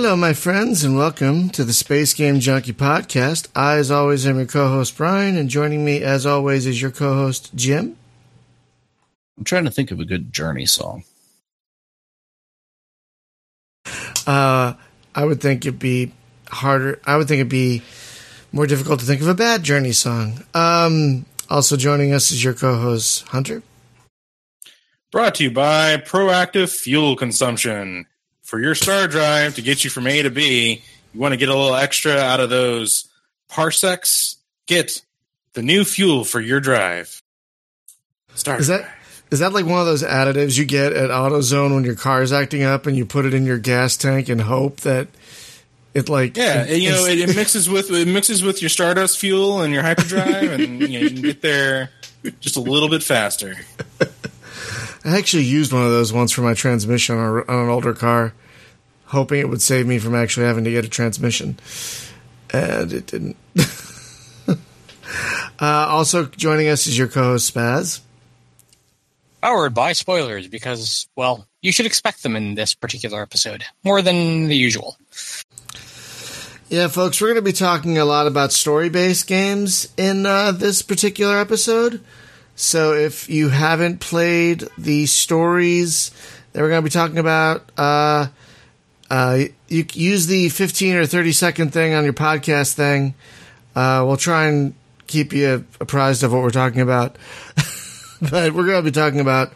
Hello, my friends, and welcome to the Space Game Junkie podcast. I, as always, am your co host, Brian, and joining me, as always, is your co host, Jim. I'm trying to think of a good Journey song. Uh, I would think it'd be harder. I would think it'd be more difficult to think of a bad Journey song. Um, also joining us is your co-host Hunter. Brought to you by Proactive Fuel Consumption. For your star drive to get you from A to B, you want to get a little extra out of those parsecs. Get the new fuel for your drive. Star is that is that like one of those additives you get at AutoZone when your car is acting up and you put it in your gas tank and hope that it like yeah, it, you know, it, it, mixes with it mixes with your Stardust fuel and your hyperdrive, and you, know, you can get there just a little bit faster. I actually used one of those once for my transmission on, on an older car, hoping it would save me from actually having to get a transmission, and it didn't. uh, also joining us is your co-host Spaz. Powered by spoilers, because well, you should expect them in this particular episode more than the usual. Yeah, folks, we're going to be talking a lot about story based games in uh, this particular episode. So if you haven't played the stories that we're going to be talking about, uh, uh, you use the 15 or 30 second thing on your podcast thing. Uh, we'll try and keep you apprised of what we're talking about. but we're going to be talking about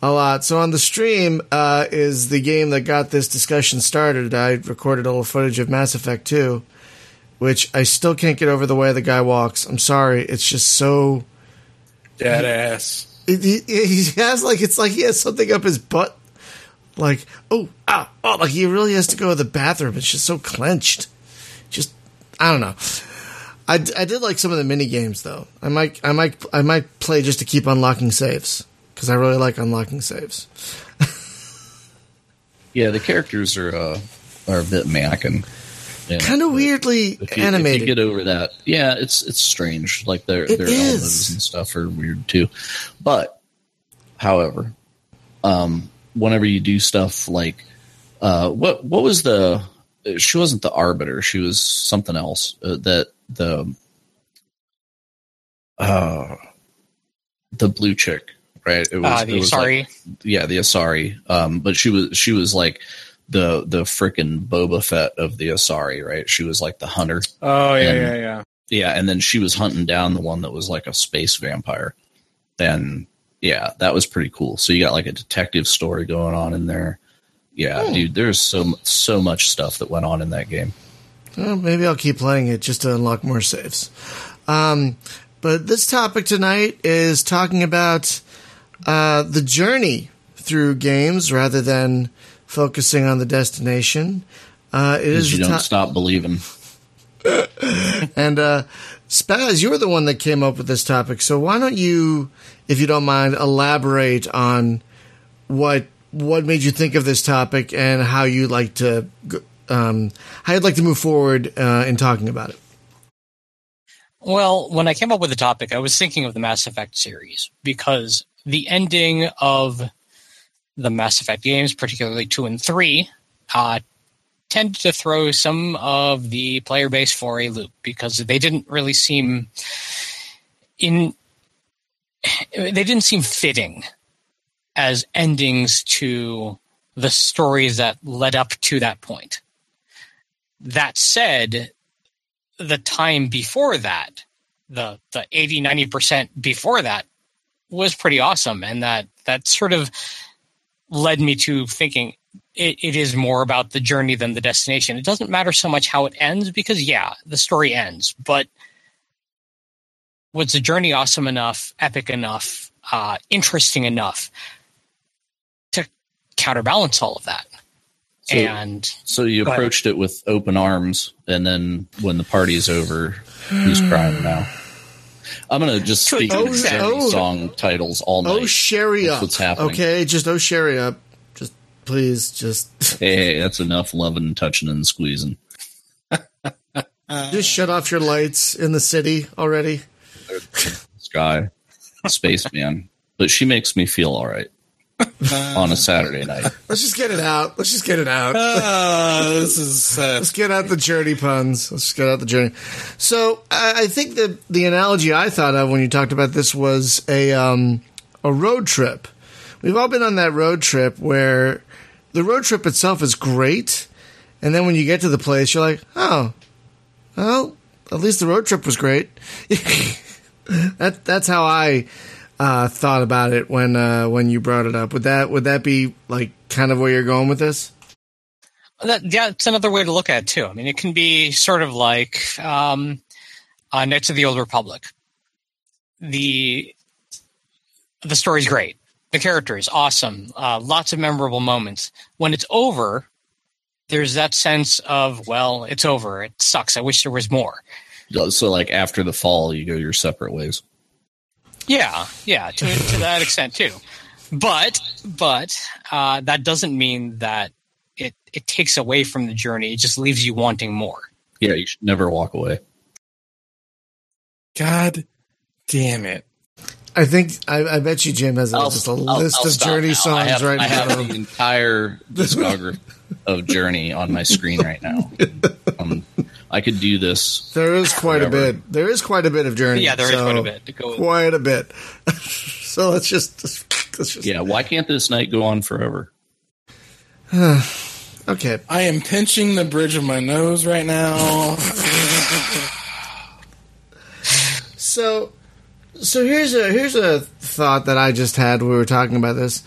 a lot. So on the stream uh, is the game that got this discussion started. I recorded a little footage of Mass Effect 2, which I still can't get over the way the guy walks. I'm sorry, it's just so dead ass. He, he, has like it's like he has something up his butt. Like oh ah oh like he really has to go to the bathroom. It's just so clenched. Just I don't know. I, I did like some of the mini games though. I might I might I might play just to keep unlocking saves because I really like unlocking saves. yeah, the characters are uh, are a bit mannequin. Kind of weirdly if you, animated. If you get over that, yeah, it's it's strange. Like their it their is. elbows and stuff are weird too. But, however, um, whenever you do stuff like, uh, what what was the? She wasn't the arbiter. She was something else. Uh, that the uh, the blue chick right? It was, uh, the it was Asari. Like, yeah, the Asari. Um, but she was she was like the the freaking Boba Fett of the Asari, right? She was like the hunter. Oh yeah, and, yeah, yeah. Yeah, and then she was hunting down the one that was like a space vampire. And yeah, that was pretty cool. So you got like a detective story going on in there. Yeah, hmm. dude, there's so so much stuff that went on in that game. Well, maybe I'll keep playing it just to unlock more saves. Um, but this topic tonight is talking about uh, the journey through games rather than focusing on the destination. Uh, it is you don't to- stop believing. and uh, Spaz, you're the one that came up with this topic, so why don't you, if you don't mind, elaborate on what what made you think of this topic and how you like to um, how you'd like to move forward uh, in talking about it. Well, when I came up with the topic, I was thinking of the Mass Effect series because the ending of the Mass Effect games, particularly two and three, uh, tend to throw some of the player base for a loop because they didn't really seem in they didn't seem fitting as endings to the stories that led up to that point. That said, the time before that, the the 80 90% before that was pretty awesome, and that that sort of led me to thinking it, it is more about the journey than the destination. It doesn't matter so much how it ends because yeah, the story ends, but was the journey awesome enough, epic enough, uh, interesting enough to counterbalance all of that? So, and so you approached it with open arms, and then when the party's over, who's crying now? I'm gonna just speak oh, oh, song titles all oh, night. Oh, sherry up. What's happening? Okay, just oh, sherry up. Just please, just. hey, hey, that's enough loving, touching, and squeezing. just shut off your lights in the city already. Sky, spaceman, but she makes me feel all right. on a Saturday night. Let's just get it out. Let's just get it out. Uh, this is uh, Let's get out the journey puns. Let's just get out the journey. So I I think that the analogy I thought of when you talked about this was a um, a road trip. We've all been on that road trip where the road trip itself is great, and then when you get to the place, you're like, oh, well, at least the road trip was great. that that's how I uh, thought about it when uh, when you brought it up. Would that would that be like kind of where you're going with this? That, yeah, it's another way to look at it too. I mean, it can be sort of like um, uh, Knights of the Old Republic. The the story's great. The character is awesome. Uh, lots of memorable moments. When it's over, there's that sense of well, it's over. It sucks. I wish there was more. So, like after the fall, you go your separate ways. Yeah, yeah, to to that extent too. But but uh, that doesn't mean that it it takes away from the journey. It just leaves you wanting more. Yeah, you should never walk away. God damn it. I think I, I bet you Jim has a, just a list of stop Journey now. songs I have, right I now. have the entire discography of Journey on my screen right now. Um, I could do this. There is quite a bit. There is quite a bit of Journey. Yeah, there is so- quite a bit to go. Quite a bit. so let's just let's just Yeah, why can't this night go on forever? okay. I am pinching the bridge of my nose right now. So so here's a here's a thought that I just had we were talking about this.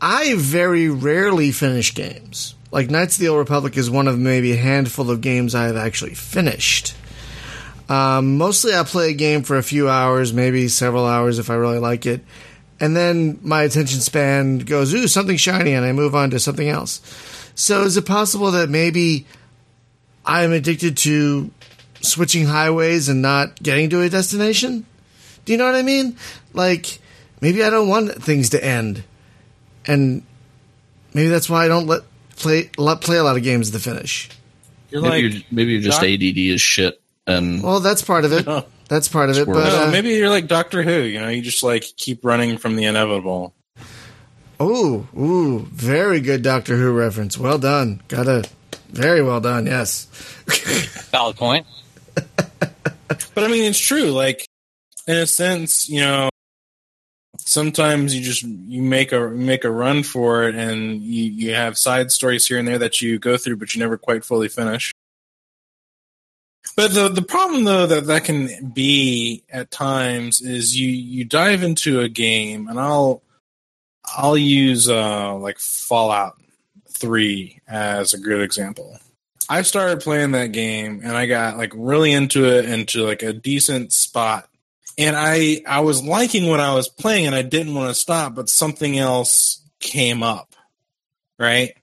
I very rarely finish games. Like Knights of the Old Republic is one of maybe a handful of games I have actually finished. Um, mostly I play a game for a few hours, maybe several hours if I really like it. And then my attention span goes, ooh, something shiny, and I move on to something else. So is it possible that maybe I'm addicted to switching highways and not getting to a destination? Do you know what I mean? Like, maybe I don't want things to end. And maybe that's why I don't let play let play a lot of games to finish. You're Maybe, like you're, maybe you're just Doc- ADD as shit. And Well, that's part of it. That's part of it. But no, uh, maybe you're like Doctor Who. You know, you just like keep running from the inevitable. ooh, ooh, very good Doctor Who reference. Well done. Got a very well done. Yes. Valid point. But I mean, it's true. Like in a sense, you know, sometimes you just you make a make a run for it, and you you have side stories here and there that you go through, but you never quite fully finish. But the the problem though that that can be at times is you you dive into a game, and I'll I'll use uh like Fallout Three as a good example. I started playing that game and I got like really into it into like a decent spot. And I I was liking what I was playing and I didn't want to stop, but something else came up. Right?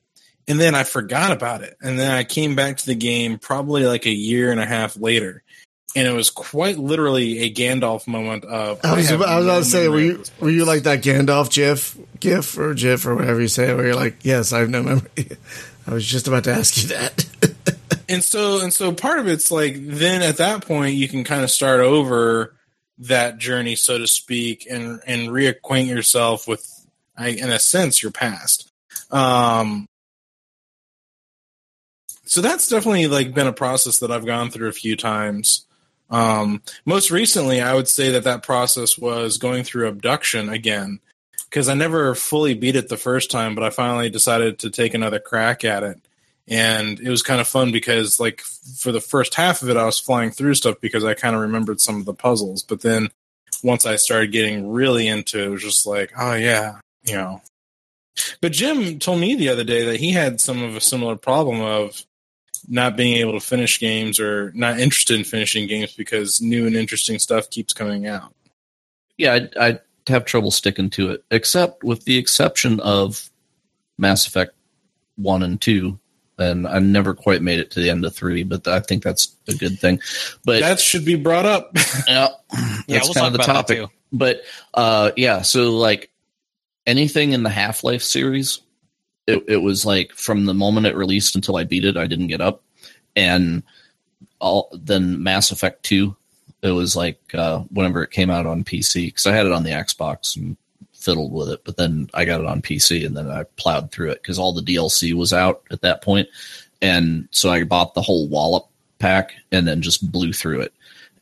And then I forgot about it. And then I came back to the game probably like a year and a half later. And it was quite literally a Gandalf moment of I was, have I was about to say, were you were you like that Gandalf GIF, GIF or GIF or whatever you say, where you're like, yes, I have no memory. I was just about to ask you that. and so and so part of it's like then at that point you can kind of start over that journey so to speak and and reacquaint yourself with I, in a sense your past. Um so that's definitely like been a process that I've gone through a few times. Um most recently I would say that that process was going through Obduction again because I never fully beat it the first time but I finally decided to take another crack at it and it was kind of fun because like for the first half of it i was flying through stuff because i kind of remembered some of the puzzles. But then once i started getting really into it it was just like oh yeah you know. But jim told me the other day that he had some of a similar problem of not being able to finish games or not interested in finishing games because new and interesting stuff keeps coming out. Yeah, I, I have trouble sticking to it, except with the exception of Mass Effect 1 and 2. And I never quite made it to the end of 3, but I think that's a good thing. But that should be brought up yeah, Yeah, that's we'll kind talk of the about that topic. too. But uh, yeah, so like anything in the Half Life series, it, it was like from the moment it released until I beat it, I didn't get up, and all then Mass Effect Two, it was like uh, whenever it came out on PC because I had it on the Xbox and fiddled with it. But then I got it on PC and then I plowed through it because all the DLC was out at that point. and so I bought the whole wallop pack and then just blew through it.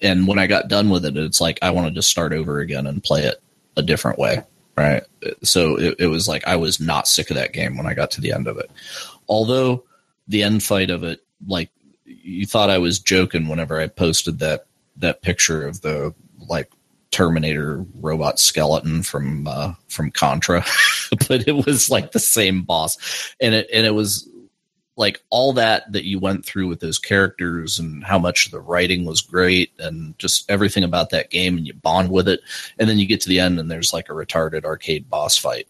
And when I got done with it, it's like I wanted to start over again and play it a different way, right? So it, it was like I was not sick of that game when I got to the end of it. Although the end fight of it, like you thought I was joking whenever I posted that that picture of the like Terminator robot skeleton from uh, from Contra, but it was like the same boss, and it and it was like all that that you went through with those characters and how much the writing was great and just everything about that game and you bond with it, and then you get to the end and there's like a retarded arcade boss fight,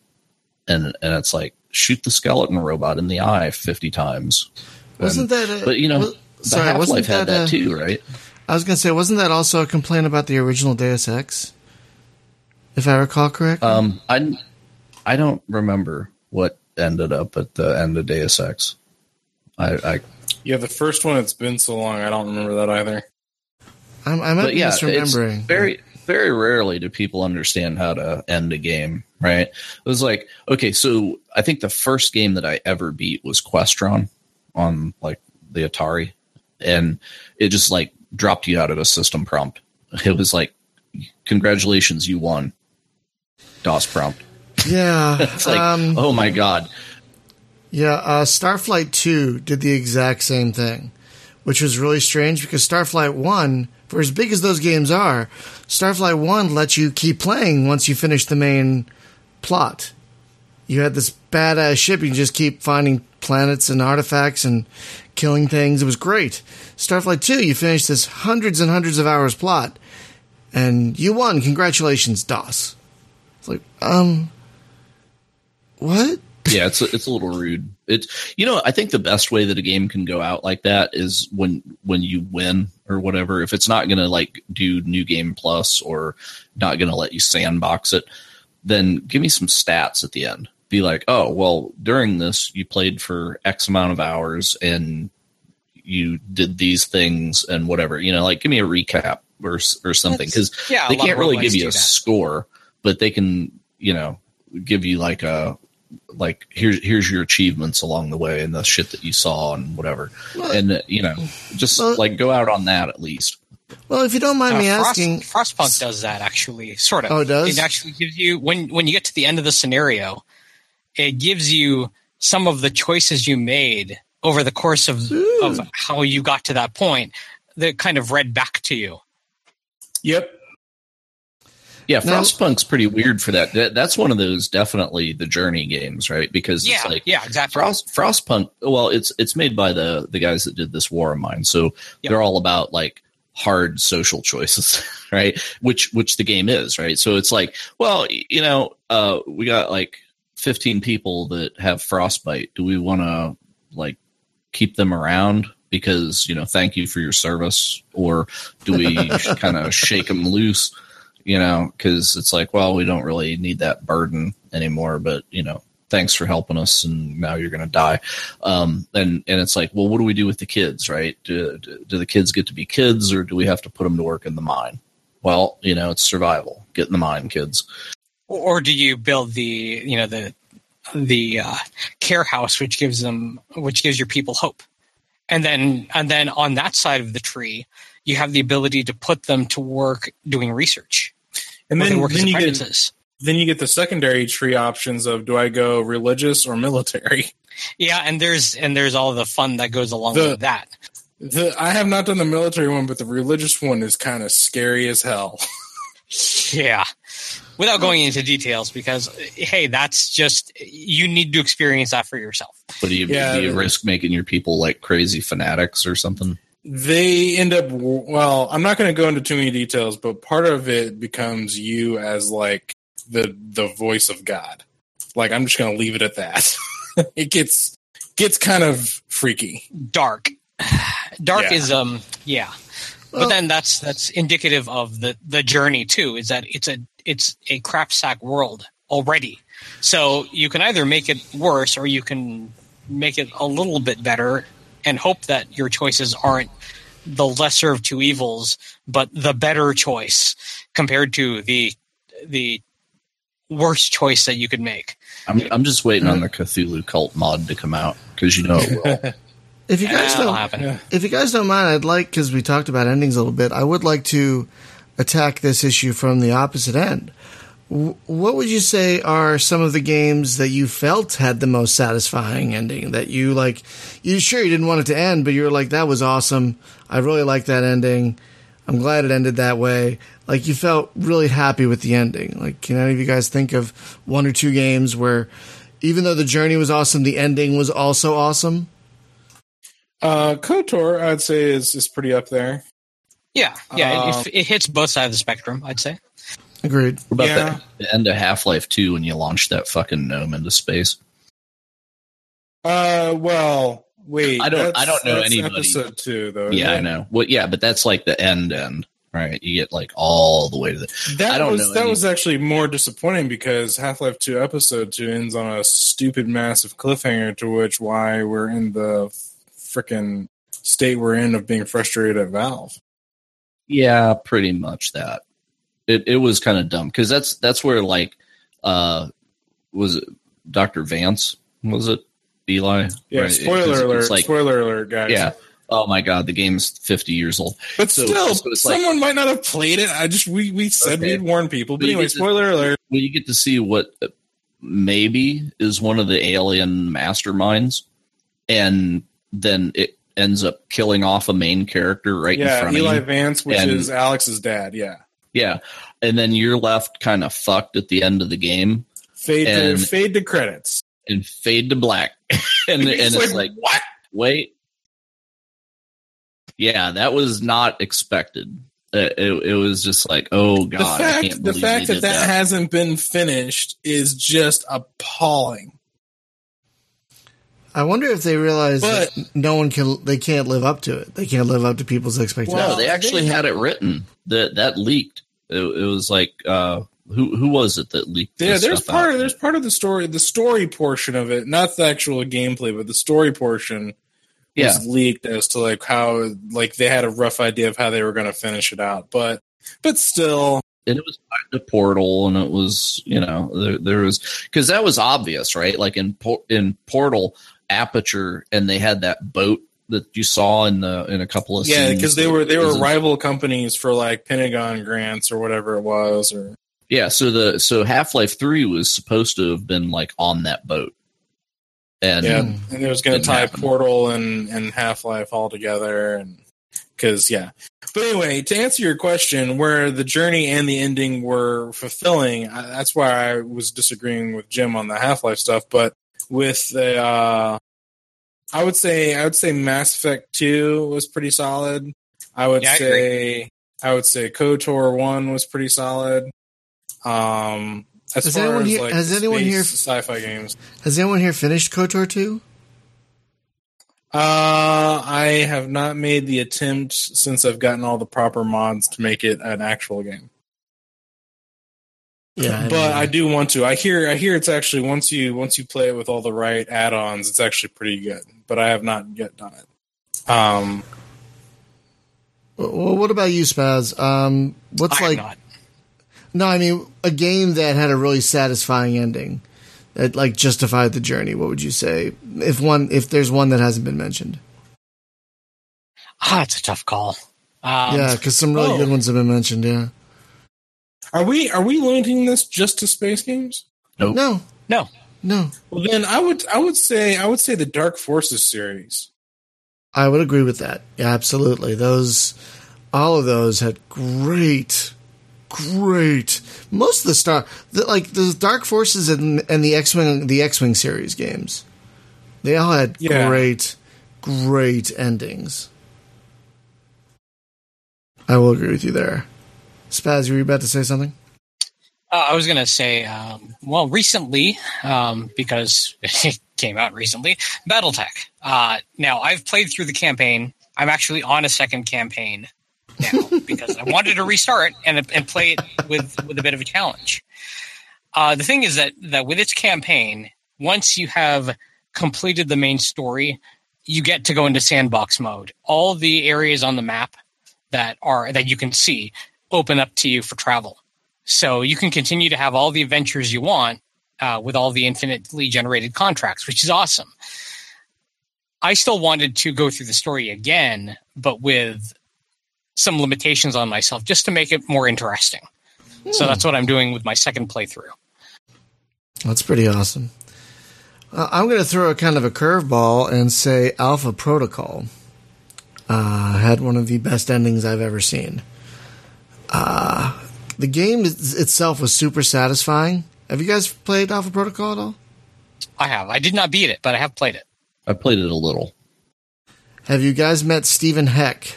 and and it's like shoot the skeleton robot in the eye fifty times. Wasn't and, that? A, but you know, was, sorry, Half Life had that, a, too, right? I was gonna say, wasn't that also a complaint about the original Deus Ex? If I recall correctly. Um, I I don't remember what ended up at the end of Deus Ex. I, I yeah, the first one. It's been so long. I don't remember that either. I'm, I might but be yeah, misremembering. it's very very rarely do people understand how to end a game. Right? It was like okay, so I think the first game that I ever beat was Questron on like the Atari, and it just like dropped you out of a system prompt. It was like, congratulations, you won. DOS prompt. Yeah. it's like, um, oh my god. Yeah, uh, Starflight 2 did the exact same thing, which was really strange because Starflight 1, for as big as those games are, Starflight 1 lets you keep playing once you finish the main plot. You had this badass ship, you just keep finding planets and artifacts and killing things. It was great. Starflight 2, you finished this hundreds and hundreds of hours plot, and you won. Congratulations, DOS. It's like, um, what? yeah, it's a, it's a little rude. It's you know I think the best way that a game can go out like that is when when you win or whatever. If it's not going to like do new game plus or not going to let you sandbox it, then give me some stats at the end. Be like, oh well, during this you played for X amount of hours and you did these things and whatever. You know, like give me a recap or or something because yeah, they can't really give you a that. score, but they can you know give you like a like here's here's your achievements along the way and the shit that you saw and whatever Well- and uh, you know just Well- like go out on that at least Well, if you don't mind Uh, me Frost, asking, Frostpunk does that actually, sort of. Oh, it does? It actually gives you when when you get to the end of the scenario, it gives you some of the choices you made over the course of Ooh. of how you got to that point that kind of read back to you. Yep. yeah Now- frostpunk's pretty weird for that. that that's one of those definitely the journey games right because Yeah, it's like yeah, exactly. Frost Frostpunk. Well, it's it's made by the the guys that did this War of Mine, so Yep. they're all about like hard social choices, right? Which which the game is, right? So it's like, well, you know, uh, we got like fifteen people that have frostbite. Do we want to like keep them around because you know, thank you for your service, or do we kind of shake them loose? You know, because it's like, well, we don't really need that burden anymore, but you know, thanks for helping us and now you're going to die um, and and it's like well what do we do with the kids right do, do, do the kids get to be kids or do we have to put them to work in the mine well you know it's survival get in the mine kids Or, or do you build the you know the the uh, care house, which gives them which gives your people hope, and then and then on that side of the tree, you have the ability to put them to work doing research. And then, work then you get then you get the secondary tree options of do I go religious or military? Yeah, and there's and there's all the fun that goes along The- with that. The, I have not done the military one, but the religious one is kind of scary as hell. Yeah. Without going into details, because hey, that's just you need to experience that for yourself. but do you, Yeah. do you risk making your people like crazy fanatics or something They end up well. I'm not going to go into too many details, but part of it becomes you as like the the voice of God. Like I'm just going to leave it at that. it gets gets kind of freaky. Dark. Dark Yeah. is um yeah. Well- but then that's that's indicative of the the journey too, is that it's a it's a crap sack world already. So you can either make it worse or you can make it a little bit better and hope that your choices aren't the lesser of two evils, but the better choice compared to the the worst choice that you could make. I'm I'm just waiting on the Cthulhu Cult mod to come out because you know it will. If you guys That'll don't, happen. if you guys don't mind, I'd like because we talked about endings a little bit. I would like to attack this issue from the opposite end. What would you say are some of the games that you felt had the most satisfying ending? That you like, you sure you didn't want it to end, but you were like, "That was awesome. I really like that ending. I'm glad it ended that way." Like you felt really happy with the ending. Like, can any of you guys think of one or two games where, even though the journey was awesome, the ending was also awesome? Uh, Kotor, I'd say is is pretty up there. Yeah, yeah, Uh, it, it hits both sides of the spectrum. I'd say. Agreed. What about Yeah. the, the end of Half Life Two when you launch that fucking gnome into space? Uh, well, wait. I don't- I don't know that's anybody. Episode two, though. Yeah, I isn't know. Well, yeah, but that's like the end end, right? You get like all the way to the. That I don't was know that any- was actually more disappointing because Half Life Two Episode Two ends on a stupid, massive cliffhanger. To which why we're in the freaking state we're in of being frustrated at Valve. Yeah, pretty much that. It it was kind of dumb because that's that's where like uh was it Doctor Vance was it Eli? Yeah, Right, spoiler it's alert! like- spoiler alert, guys. Yeah. Oh my god, the game's fifty years old. but So- still, so it's like- someone might not have played it. I just we we said Okay. we'd warn people. But But anyway, get to- spoiler alert. Well, you get to see what maybe is one of the alien masterminds, and then it ends up killing off a main character right in front Eli of you. Eli Vance, which And- is Alyx's dad. Yeah, Yeah, and then you're left kind of fucked at the end of the game fade to fade to credits. and fade to black, and and It's like what? wait, yeah, that was not expected. It, it was just like, oh god, the fact the fact that, did that hasn't been finished is just appalling. I wonder if they realize But- that no one can, they can't live up to it. They can't live up to people's expectations. No, Well, they actually had it written. That that leaked. It, it was like uh, who who was it that leaked? Yeah, this there's stuff part out? of there's part of the story, the story portion of it, not the actual gameplay, but the story portion yeah, was leaked as to like how like they had a rough idea of how they were going to finish it out. But but still, and it was the Portal, and it was you know there, there was because that was obvious, right? Like in in Portal Aperture, and they had that boat that you saw in the in a couple of yeah, because they were they were rival companies for like Pentagon grants or whatever it was, or yeah. So the so Half Life Three was supposed to have been like on that boat, and yeah, hmm. and it was going to tie happen. Portal and and Half Life all together, and because yeah. But anyway, to answer your question, where the journey and the ending were fulfilling, I, that's why I was disagreeing with Jim on the Half Life stuff. But with the, uh, I would say, I would say Mass Effect Two was pretty solid. I would Yeah, say, I would say KOTOR One was pretty solid. Um, as Has far anyone as here- like has anyone here- sci-fi games, Has anyone here finished KOTOR 2? Uh, I have not made the attempt since I've gotten all the proper mods to make it an actual game. Yeah. but I do want to. I hear I hear it's actually once you once you play it with all the right add-ons, it's actually pretty good. But I have not yet done it. Um, Well, what about you, Spaz? Um, what's I'm like? not. No, I mean a game that had a really satisfying ending that like justified the journey. What would you say if one if there's one that hasn't been mentioned? Ah, it's a tough call. Um, yeah, because some really oh. good ones have been mentioned. Yeah. Are we are we limiting this just to space games? Nope. No. No. No. Well, then I would I would say I would say the Dark Forces series. I would agree with that. Yeah, absolutely. Those, all of those had great, great. Most of the star, the, like the Dark Forces and and the X Wing, the X Wing series games, they all had Yeah. great, great endings. I will agree with you there. Spaz, were you about to say something? Uh, I was going to say, um, well, recently, um, because it came out recently, BattleTech. Uh, now, I've played through the campaign. I'm actually on a second campaign now because I wanted to restart and, and play it with, with a bit of a challenge. Uh, the thing is that, that with its campaign, once you have completed the main story, you get to go into sandbox mode. All the areas on the map that are that you can see open up to you for travel So you can continue to have all the adventures you want uh, with all the infinitely generated contracts, which is awesome. I still wanted to go through the story again, but with some limitations on myself just to make it more interesting. Hmm. So that's what I'm doing with my second playthrough. That's pretty awesome. Uh, I'm going to throw a kind of a curveball and say Alpha Protocol uh, had one of the best endings I've ever seen. Uh, the game itself was super satisfying. Have you guys played Alpha Protocol at all? I have. I did not beat it, but I have played it. I played it a little. Have you guys met Steven Heck?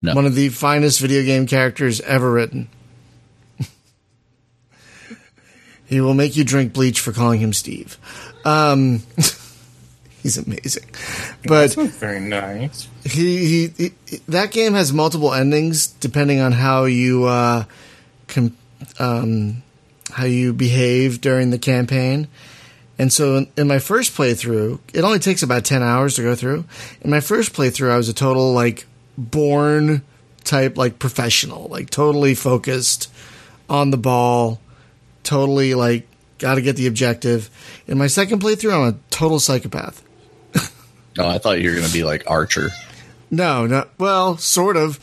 No. One of the finest video game characters ever written. he will make you drink bleach for calling him Steve. Um, he's amazing. But very nice. He, he, he, that game has multiple endings depending on how you uh, com- um, how you behave during the campaign. And so in, in, my first playthrough, it only takes about 10 hours to go through. In my first playthrough, I was a total like Bourne type like professional, like totally focused on the ball, totally like got to get the objective. In my second playthrough, I'm a total psychopath. Oh, I thought you were going to be like Archer. No, no. Well, sort of.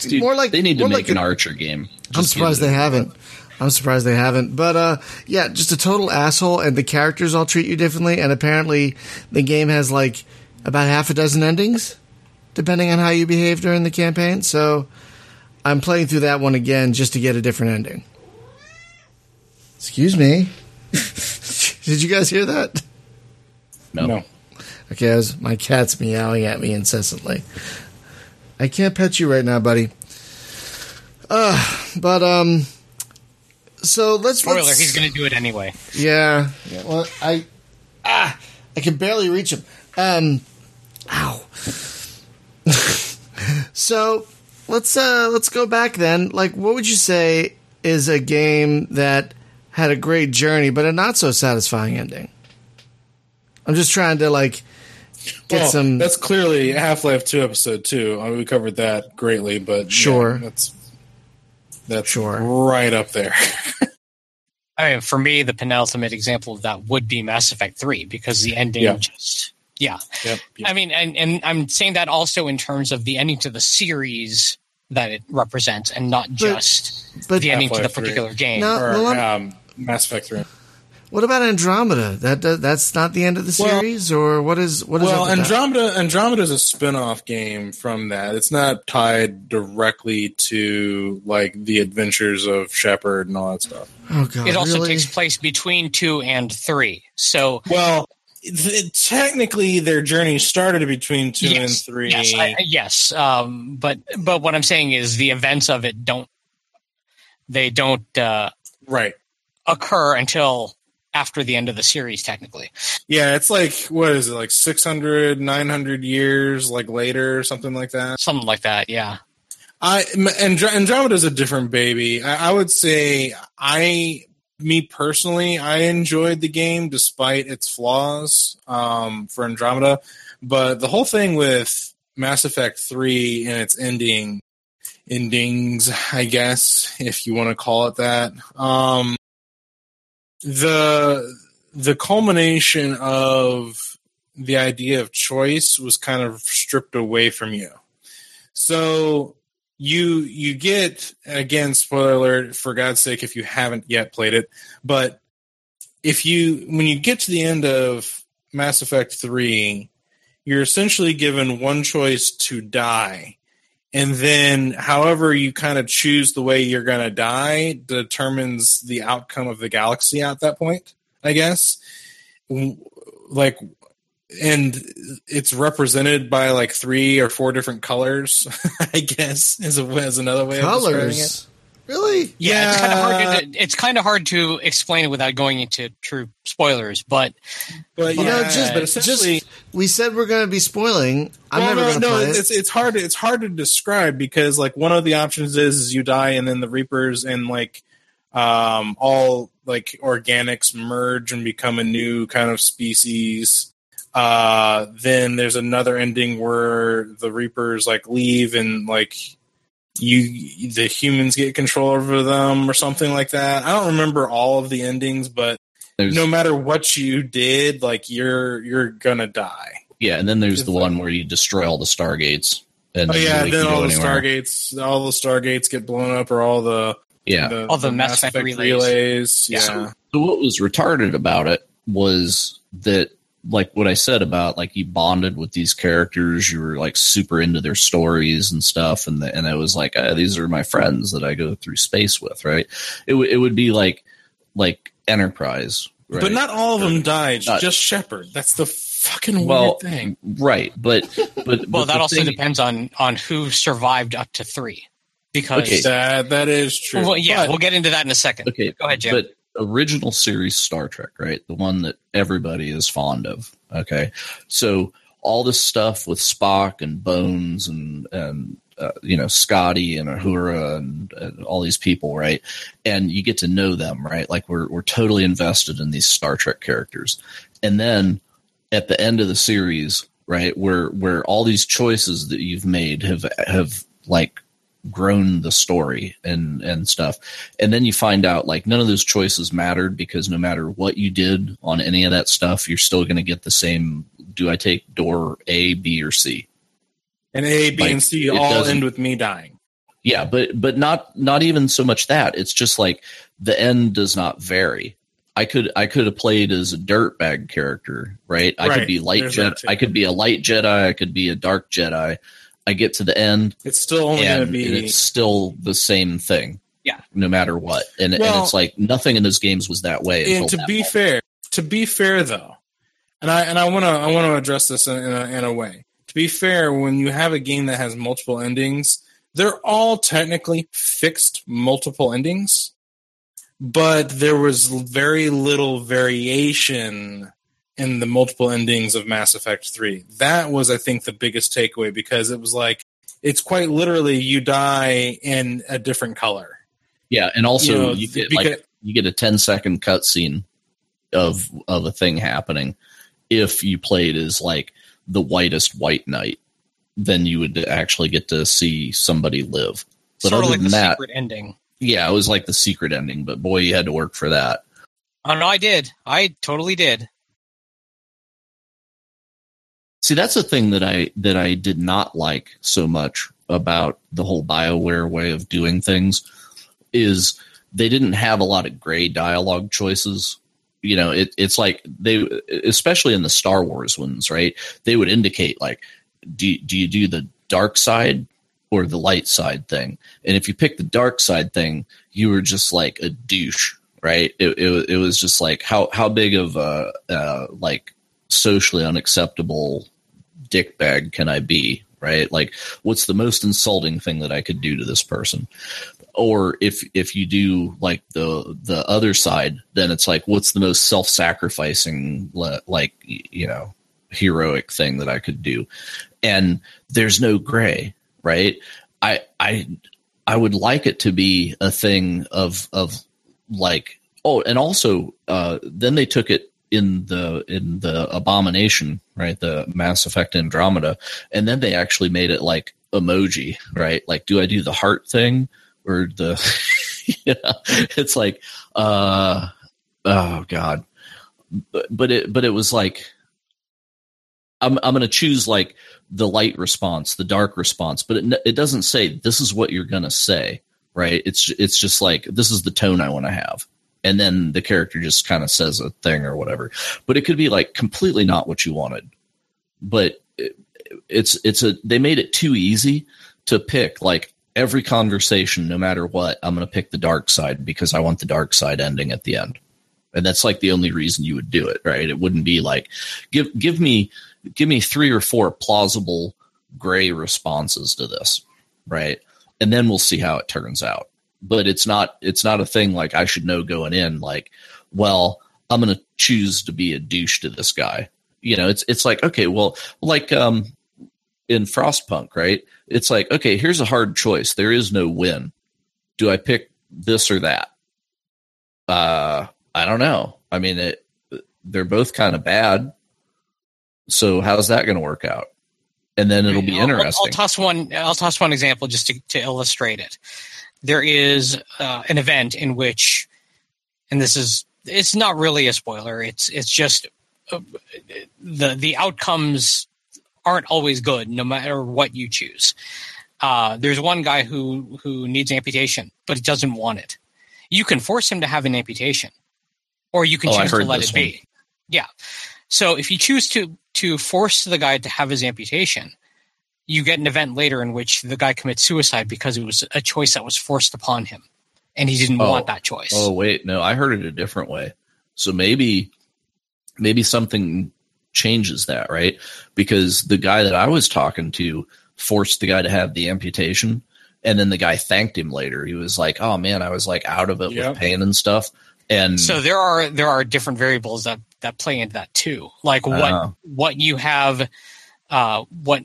Dude, more like they need to make like an a, Archer game. Just I'm surprised they haven't. I'm surprised they haven't. But uh, yeah, just a total asshole, and the characters all treat you differently. And apparently, the game has like about half a dozen endings, depending on how you behave during the campaign. So I'm playing through that one again just to get a different ending. Excuse me. Did you guys hear that? No. no. Okay, was, my cat's meowing at me incessantly. I can't pet you right now, buddy. Uh, but um, so let's. Spoiler: let's, He's going to do it anyway. Yeah. yeah. Well, I ah, I can barely reach him. Um, ow. so let's uh let's go back then. Like, what would you say is a game that had a great journey but a not so satisfying ending? I'm just trying to like get well, some. That's clearly Half Life Two episode two. I mean, we covered that greatly, but sure, yeah, that's that's sure. right up there. I mean, for me, the penultimate example of that would be Mass Effect 3 because the ending yeah. just, yeah. Yep, yep. I mean, and, and I'm saying that also in terms of the ending to the series that it represents and not but, just but the ending to the particular 3. game. No, or, well, um, Mass Effect 3. What about Andromeda? That that's not the end of the series, well, or what is what is? Well, Andromeda that? Andromeda is a spin-off game from that. It's not tied directly to like the adventures of Shepard and all that stuff. Oh god! It also really? takes place between two and three. So well, th- technically their journey started between two yes, and three. Yes, I, yes. Um, but but what I'm saying is the events of it don't they don't uh, right occur until after the end of the series technically. Yeah it's like what is it like 600 900 years like later or something like that? Something like that yeah. I andromeda is a different baby. I, I would say i me personally i enjoyed the game despite its flaws um, for andromeda. But the whole thing with mass effect 3 and its ending endings i guess if you want to call it that um the the culmination of the idea of choice was kind of stripped away from you. So you you get again spoiler alert for God's sake if you haven't yet played it, but if you when you get to the end of Mass Effect 3, you're essentially given one choice to die and then however you kind of choose the way you're going to die determines the outcome of the galaxy at that point i guess like and it's represented by like three or four different colors i guess is, is another way colors. of describing it Really? Yeah, yeah. it's kind of hard. To, it's kind of hard to explain it without going into true spoilers. But, but you know, just but essentially, just, we said we're going to be spoiling. I'm well, never no, going to no, play it's, it. It's hard. It's hard to describe because like one of the options is, is you die and then the Reapers and like um all like organics merge and become a new kind of species. Uh, then there's another ending where the Reapers like leave and like you the humans get control over them or something like that. I don't remember all of the endings, but There's, no matter what you did, like you're you're gonna die. yeah, and then there's It's the like- one where you destroy all the stargates. And Oh yeah, nobody then all the anywhere. stargates, all the stargates get blown up, or all the Yeah. the, All the Mass Effect relays. relays. Yeah, So, so what was retarded about it was that like what I said about like you bonded with these characters, you were like super into their stories and stuff, and the, and it was like uh, these are my friends that I go through space with, right? It would it would be like like Enterprise, right? but not all of them died. Not- just Shepard. That's the fucking well, weird thing. right? But but Well, but that also thing- depends on on who survived up to three, because Okay. That that is true. well, yeah, But- we'll get into that in a second. Okay, Go ahead, Jim. But original series Star Trek, right? The one that everybody is fond of. Okay, so all this stuff with Spock and Bones and and uh, you know Scotty and Uhura and, and all these people, right? And you get to know them, right? Like we're we're totally invested in these Star Trek characters, and then at the end of the series, right, where where all these choices that you've made have have like grown the story and and stuff. And then you find out like none of those choices mattered because no matter what you did on any of that stuff you're still going to get the same do i take door a b or c? And A, B, like, and C all end with me dying. yeah but but not not even so much that. It's just like the end does not vary. I could i could have played as a dirtbag character right? I Right, could be light jedi i could be a light jedi i could be a dark jedi i get to the end It's still only and, going to be it's still the same thing. Yeah. No matter what. And, and it's like nothing in those games was that way. and to be moment. fair, to be fair though, and I and I want to I want to address this in, in, a, in a way. To be fair, when you have a game that has multiple endings, they're all technically fixed multiple endings, but there was very little variation in the multiple endings of Mass Effect 3. That was I think the biggest takeaway because it was like it's quite literally you die in a different color. Yeah. And also You know, you get because- like you get a 10 second cutscene of of a thing happening. If you played as like the whitest white knight, then you would actually get to see somebody live. But sort other like than the that, secret ending. yeah, it was like the secret ending, but boy, you had to work for that. Oh no, I did. I totally did. See, that's the thing that I that I did not like so much about the whole BioWare way of doing things is they didn't have a lot of gray dialogue choices. You know, it, it's like they, especially in the Star Wars ones, right? They would indicate like, do do you do the dark side or the light side thing? And if you pick the dark side thing, you were just like a douche, right? It it, it was just like how how big of a uh, like socially unacceptable dickbag can I be? Right? Like, what's the most insulting thing that I could do to this person? Or if if you do like the the other side, then it's like, what's the most self sacrificing like you know heroic thing that I could do? And there's no gray, right? I I I would like it to be a thing of of like oh, and also uh, then they took it in the in the abomination right? The mass effect andromeda. And then they actually made it like emoji right? Like do i do the heart thing or the know, it's like uh oh god. But, but it but it was like i'm i'm going to choose like the light response the dark response but it it doesn't say this is what you're going to say right? It's it's just like this is the tone i want to have and then the character just kind of says a thing or whatever. But it could be like completely not what you wanted. But it, it's it's a they made it too easy to pick like every conversation, no matter what. I'm going to pick the dark side because I want the dark side ending at the end, and that's like the only reason you would do it, right? It wouldn't be like give give me give me three or four plausible gray responses to this, right? And then we'll see how it turns out but it's not it's not a thing like I should know going in like well I'm going to choose to be a douche to this guy. You know it's it's like okay well like um in Frostpunk right? It's like okay here's a hard choice. There is no win. Do I pick this or that? Uh I don't know. I mean it they're both kind of bad. So how's that going to work out? And then it'll be I'll- interesting. I'll, toss one. I'll toss one example just to, to illustrate it. There is uh, an event in which, and this is it's not really a spoiler. It's it's just uh, the the outcomes aren't always good, no matter what you choose. Uh, there's one guy who who needs amputation, but he doesn't want it. You can force him to have an amputation, or you can Oh, choose to let it be. Yeah. So if you choose to to force the guy to have his amputation, you get an event later in which the guy commits suicide because it was a choice that was forced upon him, and he didn't Oh. want that choice. Oh wait, no, I heard it a different way. So maybe maybe something changes that, right? Because the guy that I was talking to forced the guy to have the amputation and then the guy thanked him later. He was like, "Oh man, I was like out of it Yep. with pain and stuff." And So there are there are different variables that that play into that too, like what Oh. what you have, uh, what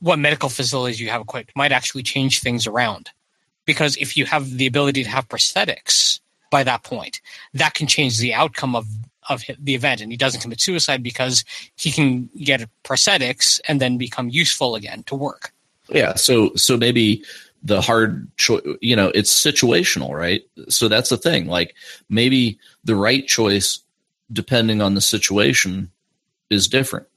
what medical facilities you have equipped might actually change things around, because if you have the ability to have prosthetics by that point, that can change the outcome of of the event, and he doesn't commit suicide because he can get prosthetics and then become useful again to work. Yeah, so so maybe the hard choice, you know, it's situational, right? So that's the thing. Like maybe the right choice, depending on the situation, is different,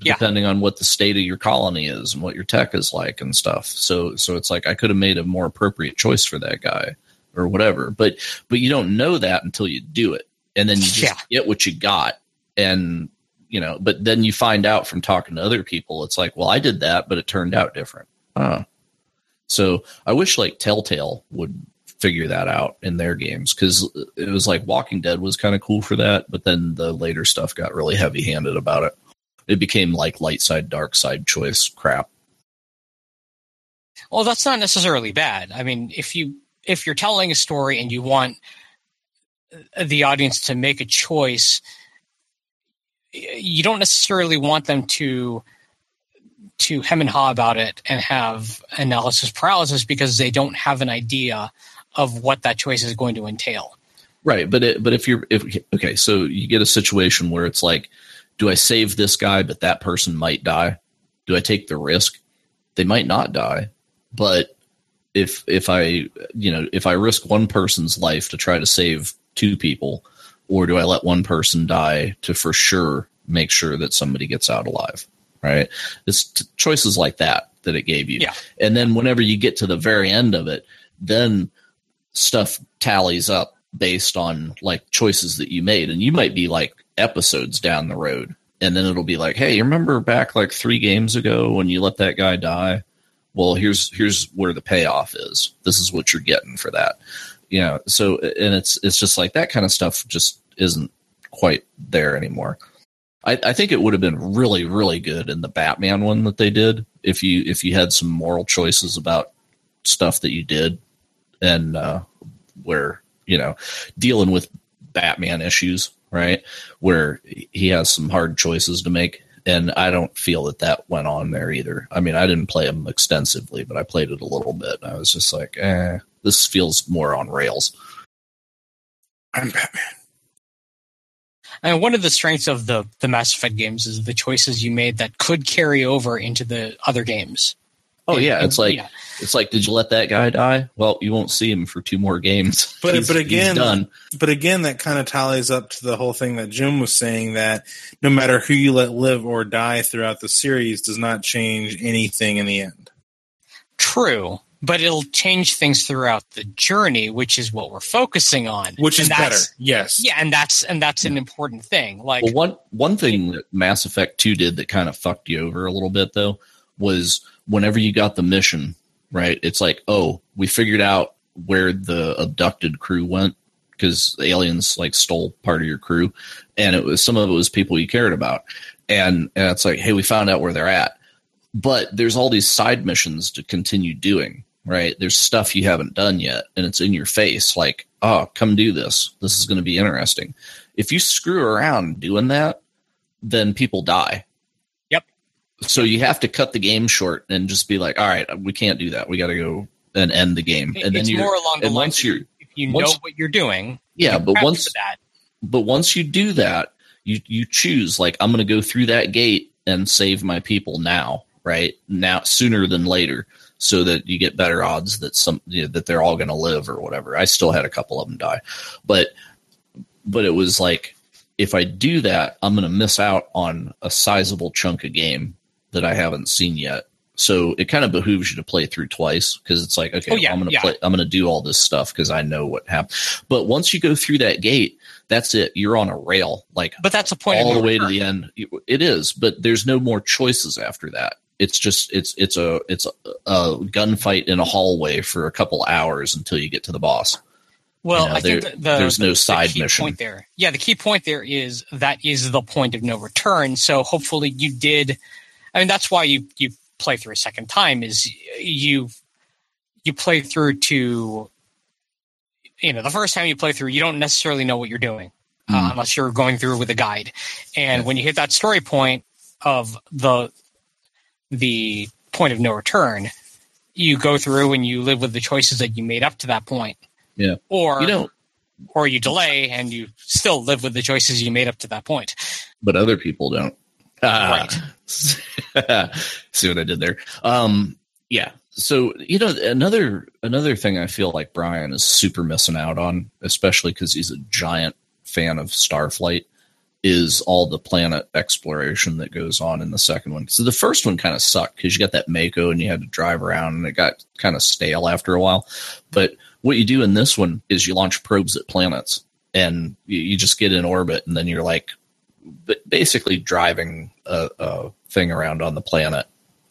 Yeah. depending on what the state of your colony is and what your tech is like and stuff. So so it's like I could have made a more appropriate choice for that guy or whatever, but but you don't know that until you do it, and then you just Yeah. get what you got, and you know, but then you find out from talking to other people, it's like, well, I did that, but it turned out different. Oh. So I wish like Telltale would figure that out in their games because it was like Walking Dead was kind of cool for that, but then the later stuff got really heavy handed about it. It became like light side, dark side choice crap. Well, that's not necessarily bad. I mean, if you if you're telling a story and you want uh, the audience to make a choice, you don't necessarily want them to to hem and haw about it and have analysis paralysis because they don't have an idea of what that choice is going to entail. Right, but it, but if you're if okay, so you get a situation where it's like, do I save this guy, but that person might die? Do I take the risk? They might not die, but if if I you know if I risk one person's life to try to save two people, or do I let one person die to for sure make sure that somebody gets out alive? Right, it's t- choices like that that it gave you, Yeah. and then whenever you get to the very end of it, then stuff tallies up based on like choices that you made and you might be like episodes down the road. And then it'll be like hey you remember back like three games ago when you let that guy die? Well here's here's where the payoff is. This is what you're getting for that. You know so and it's it's just like that kind of stuff just isn't quite there anymore. I, I think it would have been really really good in the batman one that they did if you if you had some moral choices about stuff that you did and uh where you know dealing with batman issues right where he has some hard choices to make and i don't feel that that went on there either i mean i didn't play him extensively but i played it a little bit and i was just like eh this feels more on rails I'm Batman. And one of the strengths of the the Mass Effect games is the choices you made that could carry over into the other games. Oh yeah And- it's like yeah. it's like did you let that guy die well you won't see him for two more games But- He's- but he's again- done But again, that kind of tallies up to the whole thing that Jim was saying that no matter who you let live or die throughout the series does not change anything in the end. True, but it'll change things throughout the journey, which is what we're focusing on. Which is And better. Yes. Yeah, and that's and that's an important thing. Like Well, one one thing that Mass Effect Two did that kind of fucked you over a little bit though was whenever you got the mission, right? It's like, oh, we figured out where the abducted crew went because aliens like stole part of your crew, and it was some of it was people you cared about, and and it's like, hey, we found out where they're at, but there's all these side missions to continue doing. Right, there's stuff you haven't done yet, and it's in your face. Like, oh, come do this. This is going to be interesting if you screw around doing that, then people die. So you have to cut the game short and just be like, all right, we can't do that. We got to go and end the game. And then you're more along the lines once you're if you once- know what you're doing. yeah, you but once that, but once you do that, you you choose like I'm going to go through that gate and save my people now, right now sooner than later, so that you get better odds that some you know, that they're all going to live or whatever. I still had a couple of them die, but but it was like if I do that, I'm going to miss out on a sizable chunk of game that I haven't seen yet. So it kind of behooves you to play through twice because it's like, okay, Oh, yeah, I'm going to yeah. play, I'm to do all this stuff because I know what happened. But once you go through that gate, that's it. You're on a rail, like But that's the point. all the no way to the end. It is, but there's no more choices after that. It's just it's it's a it's a, a gunfight in a hallway for a couple hours until you get to the boss. Well, You know, I think there- the, the, there's no the side key mission. point there. Yeah, the key point there is that is the point of no return. So hopefully you did. I mean, that's why you you play through a second time is you you play through to you know the first time you play through you don't necessarily know what you're doing uh, Mm. unless you're going through with a guide and when you hit that story point of the the point of no return you go through and you live with the choices that you made up to that point Yeah. or You know, or you delay and you still live with the choices you made up to that point but other people don't. Ah. See what I did there? Um, yeah. So you know another another thing I feel like Brian is super missing out on, especially because he's a giant fan of Starflight, is all the planet exploration that goes on in the second one. So the first one kind of sucked because you got that Mako and you had to drive around and it got kind of stale after a while. But what you do in this one is you launch probes at planets and you, you just get in orbit and then you're like basically driving a, a thing around on the planet.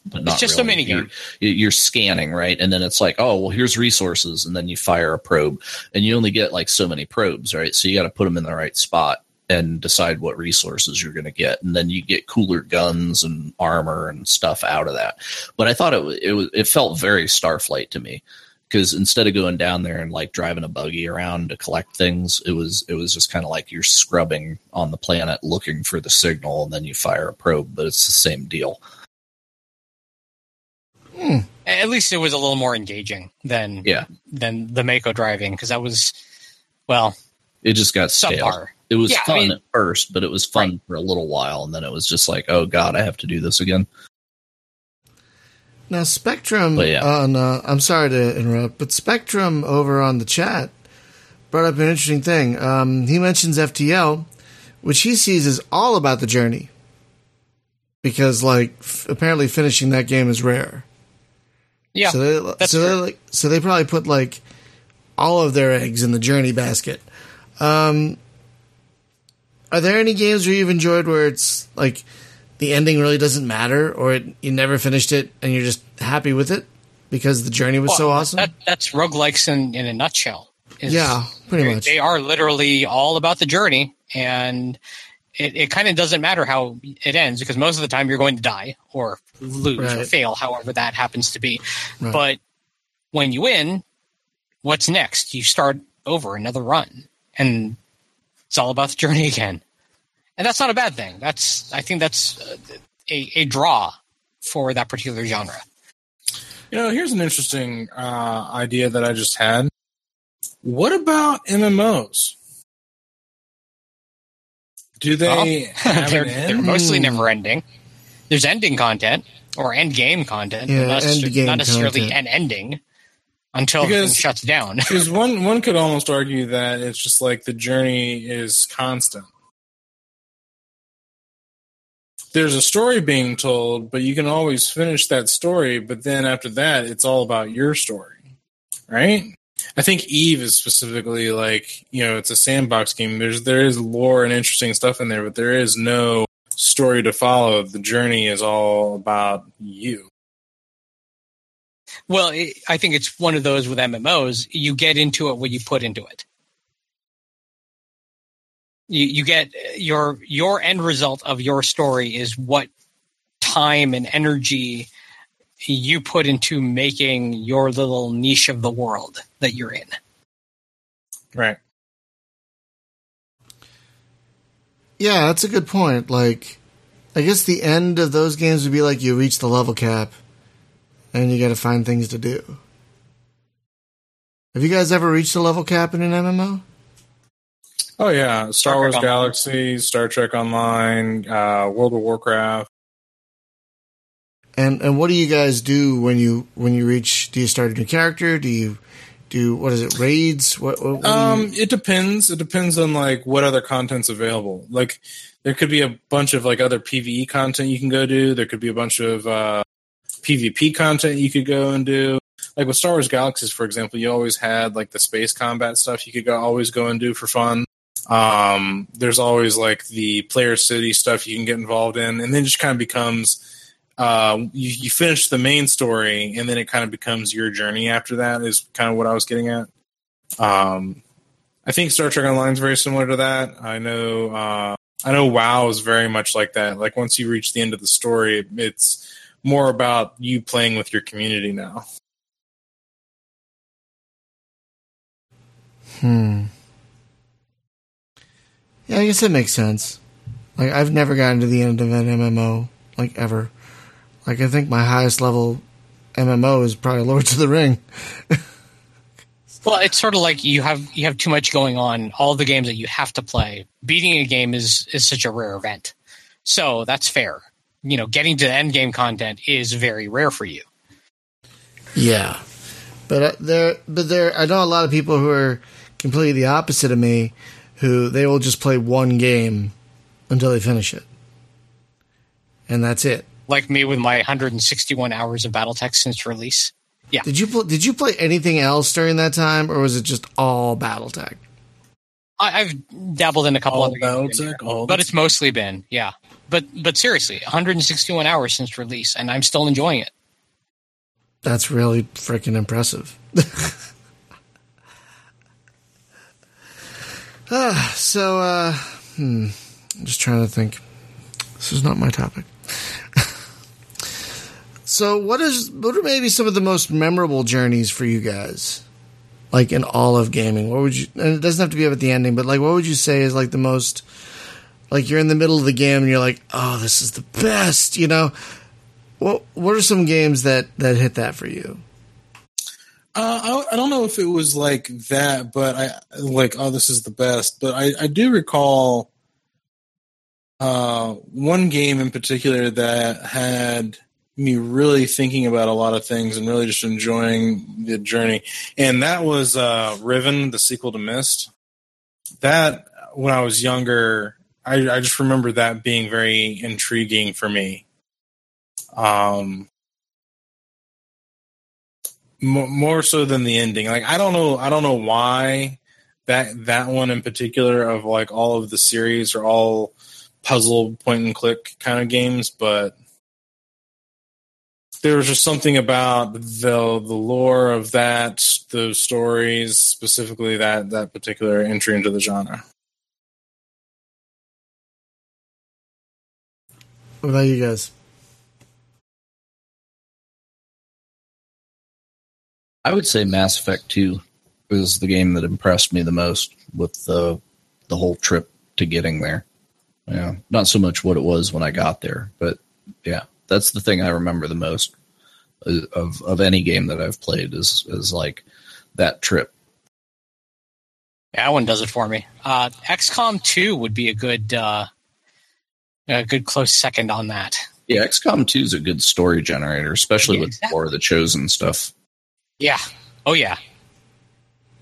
But not it's just a really. mini You're- game you- you're scanning right? And then it's like oh well here's resources and then you fire a probe. And you only get like so many probes right? So you got to put them in the right spot and decide what resources you're going to get. And then you get cooler guns and armor and stuff out of that. But i thought it it, it felt very starflight to me because instead of going down there and like driving a buggy around to collect things it was it was just kind of like you're scrubbing on the planet looking for the signal and then you fire a probe but it's the same deal. Hmm. At least it was a little more engaging than Yeah. than the mako driving because that was well it just got stale. subpar. It was Yeah, I fun mean- at first, but it was fun for a little while, and then it was just like, oh god, I have to do this again. Now, Spectrum yeah. on, uh, I'm sorry to interrupt, but Spectrum over on the chat brought up an interesting thing. Um, he mentions FTL, which he sees as all about the journey. Because, like, f- apparently finishing that game is rare. yeah so they, so they like, so they probably put like all of their eggs in the journey basket. Um, are there any games where you've enjoyed where it's like the ending really doesn't matter, or it, you never finished it and you're just happy with it because the journey was so awesome? that, that's roguelikes in, in a nutshell is- yeah, pretty much. they are literally all about the journey and it, it kind of doesn't matter how it ends because most of the time you're going to die or lose or fail however that happens to be Right. but when you win what's next you start over another run and it's all about the journey again and that's not a bad thing that's i think that's uh, a, a draw for that particular genre You know, here's an interesting uh, idea that I just had. What about MMOs? Do they have they're, they're mostly never ending. There's ending content or end game content, Yeah, not, end game not necessarily content. an ending until Because- everything shuts down. Because one one could almost argue that it's just like the journey is constant. There's a story being told, but you can always finish that story. But then after that, it's all about your story, right? I think Eve is specifically like you know it's a sandbox game. There's there is lore and interesting stuff in there, but there is no story to follow. The journey is all about you. Well, I think it's one of those with MMOs. You get into it what you put into it. You you get your your end result of your story is what time and energy you put into making your little niche of the world that you're in. Right. yeah, that's a good point. Like, I guess the end of those games would be like you reach the level cap and you got to find things to do. Have you guys ever reached the level cap in an MMO? Oh yeah, Star Star Wars Trek Online. Galaxy, Star Trek Online, uh, World of Warcraft. And and what do you guys do when you when you reach? Do you start a new character? Do you do what is it raids? What, what, what um, it depends. It depends on like what other content's available. Like there could be a bunch of like other PVE content you can go do. There could be a bunch of uh, PvP content you could go and do. Like with Star Wars Galaxies, for example, you always had like the space combat stuff you could go always go and do for fun. Um, there's always like the player city stuff you can get involved in, and then just kind of becomes uh, you, you finish the main story, and then it kind of becomes your journey after that. Is kind of what I was getting at. Um, I think Star Trek Online is very similar to that. I know. Uh, I know WoW is very much like that. Like once you reach the end of the story, it's more about you playing with your community now. Hmm. Yeah, I guess that makes sense. Like I've never gotten to the end of an MMO, like ever. Like I think my highest level MMO is probably Lords of the Ring. well, it's sort of like you have you have too much going on. All the games that you have to play. Beating a game is is such a rare event, so that's fair. You know, getting to the end game content is very rare for you. Yeah, but uh, there, but there, I know a lot of people who are completely the opposite of me, who they will just play one game until they finish it, and that's it like me with my 161 hours of BattleTech since release. Yeah. Did you pl- did you play anything else during that time, or was it just all BattleTech? I, have dabbled in a couple all other games, but it's mostly been yeah. But but seriously, 161 hours since release, and I'm still enjoying it. That's really freaking impressive. ah, so uh, hmm, I'm just trying to think. This is not my topic. So, what is what are maybe some of the most memorable journeys for you guys, like in all of gaming? What would you? And it doesn't have to be about the ending, but like, what would you say is like the most? Like you're in the middle of the game and you're like, oh, this is the best. You know, what what are some games that that hit that for you? Uh, I, I, don't know if it was like that, but I like, oh, this is the best. But I, I do recall uh, one game in particular that had me really thinking about a lot of things and really just enjoying the journey. And that was uh, Riven, the sequel to Myst. That when I was younger, I, I just remember that being very intriguing for me. Um, more, more so than the ending. Like I don't know, I don't know why that that one in particular of like all of the series are all puzzle point and click kind of games, but there was just something about the the lore of that, those stories, specifically that that particular entry into the genre. What about you guys? I would say Mass Effect 2 was the game that impressed me the most with the the whole trip to getting there. Yeah, not so much what it was when I got there, but yeah, that's the thing I remember the most of of any game that I've played is is like that trip. Yeah, that one does it for me. Uh, XCOM two would be a good uh, a good close second on that. Yeah, XCOM two is a good story generator, especially yeah, with exactly. War of the Chosen stuff. Yeah. Oh yeah.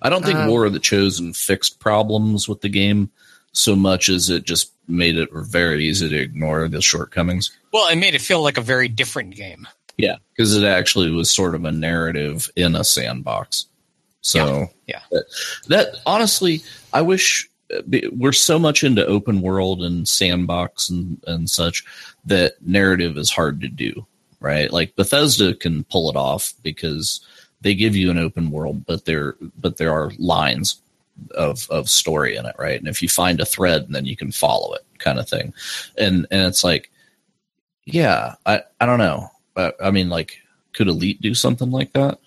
I don't think um, War of the Chosen fixed problems with the game so much as it just made it very easy to ignore the shortcomings. Well, it made it feel like a very different game. Yeah, because it actually was sort of a narrative in a sandbox. So yeah, yeah. That, that honestly, I wish uh, we're so much into open world and sandbox and, and such that narrative is hard to do, right? Like Bethesda can pull it off because they give you an open world, but there but there are lines of of story in it, right? And if you find a thread, then you can follow it, kind of thing. And and it's like, yeah, I I don't know. I mean, like, could Elite do something like that?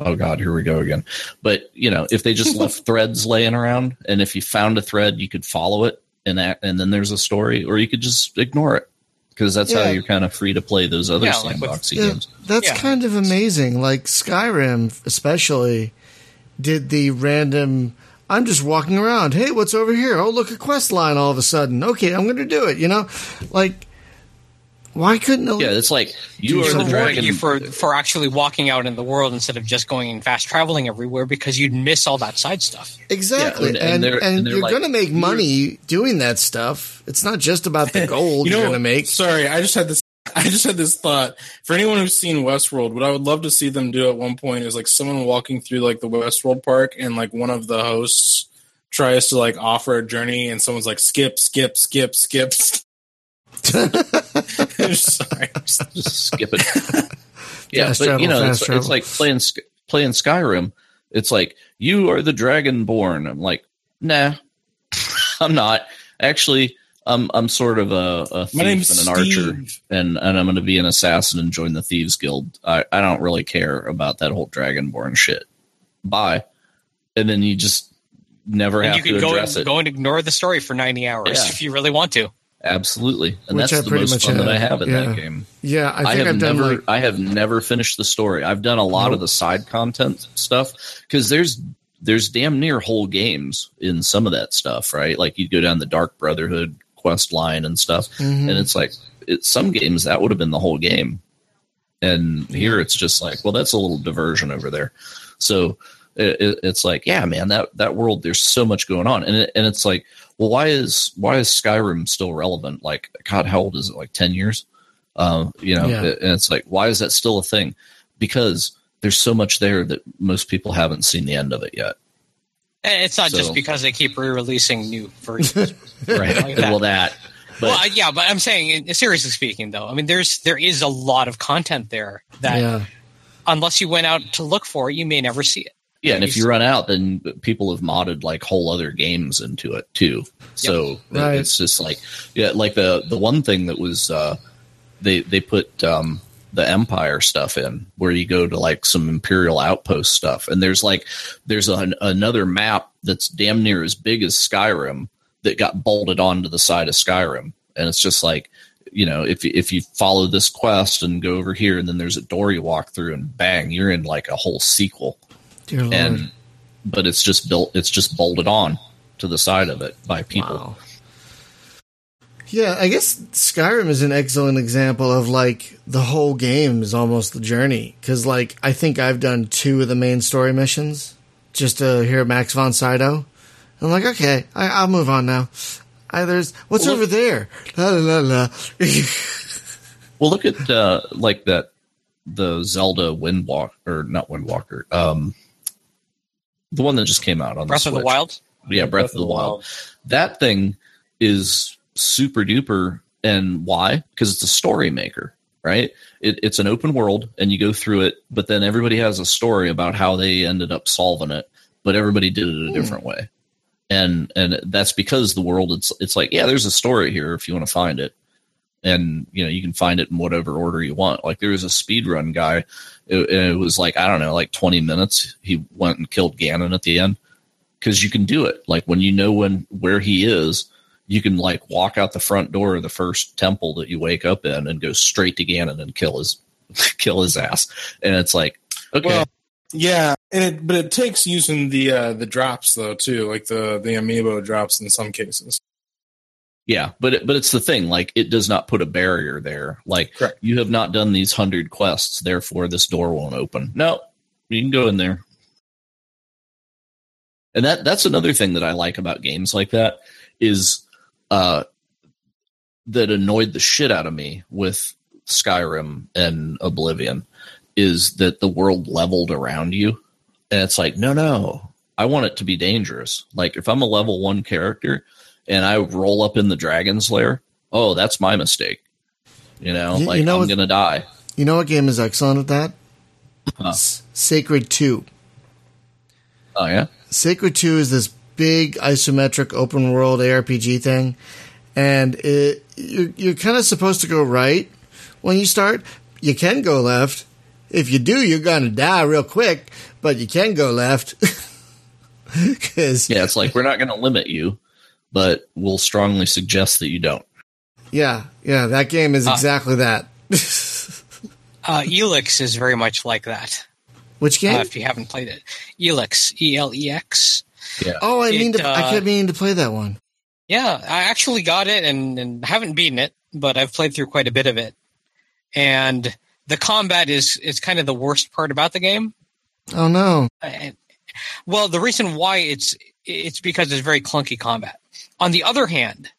Oh God, here we go again. But you know, if they just left threads laying around, and if you found a thread, you could follow it, and that, and then there's a story, or you could just ignore it because that's yeah. how you're kind of free to play those other yeah, sandboxy like yeah, games. That's yeah. kind of amazing. Like Skyrim, especially, did the random. I'm just walking around. Hey, what's over here? Oh, look, a quest line all of a sudden. Okay, I'm going to do it. You know, like Why couldn't Elite? Yeah, it's like you It's are the rewarding dragon. you for for actually walking out in the world instead of just going and fast traveling everywhere because you'd miss all that side stuff. Exactly, Yeah, and- and and and, they're- and they're you're like- going to make money doing that stuff. It's not just about the gold You you are going to make. Sorry, I just had this. I just had this thought. For anyone who's seen Westworld, what I would love to see them do at one point is like someone walking through like the Westworld park, and like one of the hosts tries to like offer a journey, and someone's like skip, skip, skip, skip. Sorry. just skip it. yeah, Fast but travel, you know, it's, it's like playing playing Skyrim. It's like you are the Dragonborn. I'm like, nah, I'm not. Actually, I'm I'm sort of a, a thief and an archer, and and I'm going to be an assassin and join the thieves guild. I I don't really care about that whole Dragonborn shit. Bye. And then you just never And have you to can go address and, it. go and ignore the story for ninety hours Yeah. if you really want to. Absolutely, and Which that's I the most much fun that I have in yeah. that game. yeah, I I, think have I've never, like I have never finished the story. I've done a lot of the side content stuff because there's there's damn near whole games in some of that stuff, right? Like you go down the Dark Brotherhood quest line and stuff, Mhm. and it's like it, some games that would have been the whole game, and here it's just like, well, that's a little diversion over there. So it, it, it's like, yeah, man, that that world, there's so much going on, and it, and it's like, well, why is why is Skyrim still relevant? Like, God, how old is it? Like ten years? Um, you know, Yeah. and it's like, why is that still a thing? Because there's so much there that most people haven't seen the end of it yet, And it's not So- just because they keep re-releasing new versions. right? Like that. well, that, but well, yeah, but I'm saying, seriously speaking, though, I mean, there's there is a lot of content there that yeah, unless you went out to look for it, you may never see it. Yeah, and if you run out, then people have modded like whole other games into it too. So it- Right. it's just like yeah, like the the one thing that was uh, they they put um, the Empire stuff in where you go to like some Imperial outpost stuff, and there's like there's an, another map that's damn near as big as Skyrim that got bolted onto the side of Skyrim, and it's just like you know if if you follow this quest and go over here, and then there's a door you walk through, and bang, you're in like a whole sequel dear lord. and but it's just built it's just bolted on to the side of it by people Wow. Yeah, I guess Skyrim is an excellent example of like the whole game is almost the journey. Because like I think I've done two of the main story missions just to hear Max von Sydow. I'm like, okay, I, I'll move on now. I, there's what's Well, over there? La la la la. well look at uh like that the zelda windwalk or not windwalker um the one that just came out on Breath the of the Wild. yeah breath, of the wild. That thing is super duper and why? Because it's a story maker right? It, it's an open world and you go through it but then everybody has a story about how they ended up solving it but everybody did it a hmm. different way. And and that's because the world it's it's like yeah there's a story here if you want to find it and you know you can find it in whatever order you want. Like there was a speed run guy it, it was like i don't know like 20 minutes. He went and killed ganon at the end. Because you can do it. Like when you know when where he is you can like walk out the front door of the first temple that you wake up in and go straight to ganon and kill his kill his ass. And it's like okay. Well, yeah, and it, but it takes using the uh, the drops though too, like the the amiibo drops in some cases. Yeah, but it, but it's the thing. Like it does not put a barrier there. Like Correct. you have not done these hundred quests, therefore this door won't open. No, you can go in there. And that that's another thing that I like about games like that is uh that annoyed the shit out of me with Skyrim and Oblivion is that the world leveled around you. And it's like, no, no. I want it to be dangerous. Like if I'm a level 1 character, and I roll up in the dragon's lair, oh, that's my mistake. You know, You- you like know I'm what- gonna die. you know what game is excellent at that? Huh. S- Sacred Two. Oh yeah, Sacred 2 is this big isometric open world ARPG thing. And it, you're, you're kind of supposed to go right when you start. You can go left. If you do, you're going to die real quick, but you can go left. Because, yeah. It's like we're not gonna limit you, but we'll strongly suggest that you don't. yeah, yeah, that game is Uh, exactly that. Uh, Elex is very much like that. Which Uh, game? if you haven't played it, Elex, E L E X. Yeah, oh, I mean, it, to, I uh, kept meaning to play that one. Yeah, I actually got it and, and haven't beaten it, but I've played through quite a bit of it. and the combat is is kind of the worst part about the game. Oh no! And, well, the reason why it's it's because it's very clunky combat. On the other hand,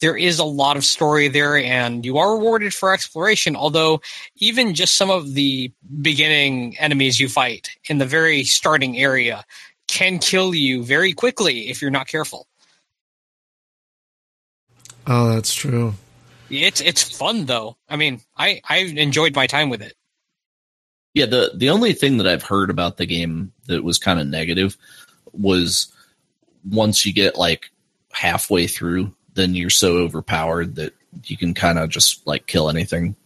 there is a lot of story there, and you are rewarded for exploration. Although, even just some of the beginning enemies you fight in the very starting area can kill you very quickly if you're not careful. Oh, that's true. It's it's fun though. I mean, I I enjoyed my time with it. Yeah, the the only thing that I've heard about the game that was kind of negative was once you get like halfway through, then you're so overpowered that you can kind of just like kill anything.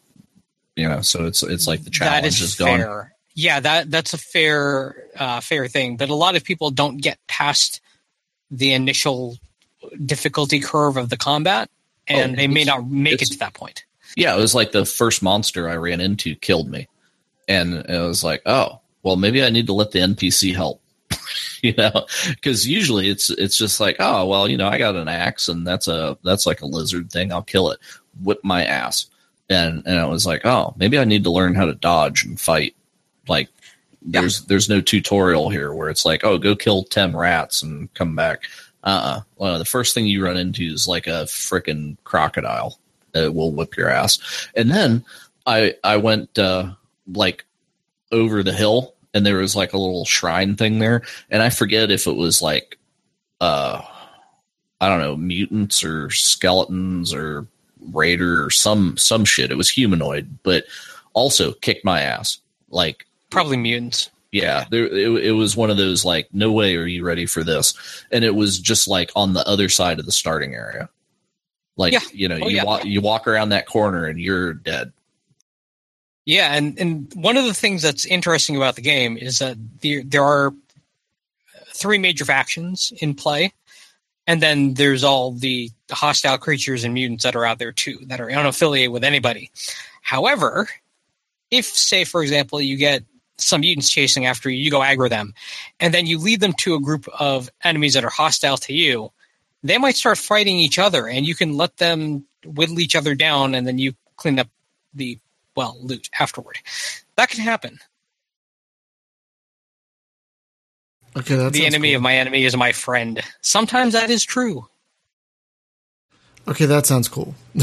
You know, so it's it's like the challenge that is, is fair. gone. Yeah, that that's a fair uh, fair thing, but a lot of people don't get past the initial difficulty curve of the combat, and Oh, they may not make it to that point. Yeah, it was like the first monster I ran into killed me, and it was like, oh, well, maybe I need to let the NPC help. you know, because usually it's it's just like, oh, well, you know, I got an axe, and that's a that's like a lizard thing. I'll kill it, whip my ass, and and it was like, oh, maybe I need to learn how to dodge and fight. Like, there's there's no tutorial here where it's like, oh, go kill ten rats and come back. Uh, uh well, the first thing you run into is like a freaking crocodile that will whip your ass. And then I I went uh, like over the hill, and there was like a little shrine thing there, and I forget if it was like uh I don't know mutants or skeletons or raider or some some shit. It was humanoid, but also kicked my ass. Like Probably mutants. yeah, there it, it was one of those like, no way are you ready for this, and it was just like on the other side of the starting area. Like Yeah. you know, Oh, you yeah. walk you walk around that corner and you're dead. Yeah, and and one of the things that's interesting about the game is that there there are three major factions in play, and then there's all the hostile creatures and mutants that are out there too that are unaffiliated with anybody. However, if say for example you get some mutants chasing after you, you go aggro them, and then you lead them to a group of enemies that are hostile to you, they might start fighting each other, and you can let them whittle each other down, and then you clean up the well loot afterward. That can happen. Okay, that's the enemy of my enemy is my friend. Sometimes that is true. Okay, that sounds cool.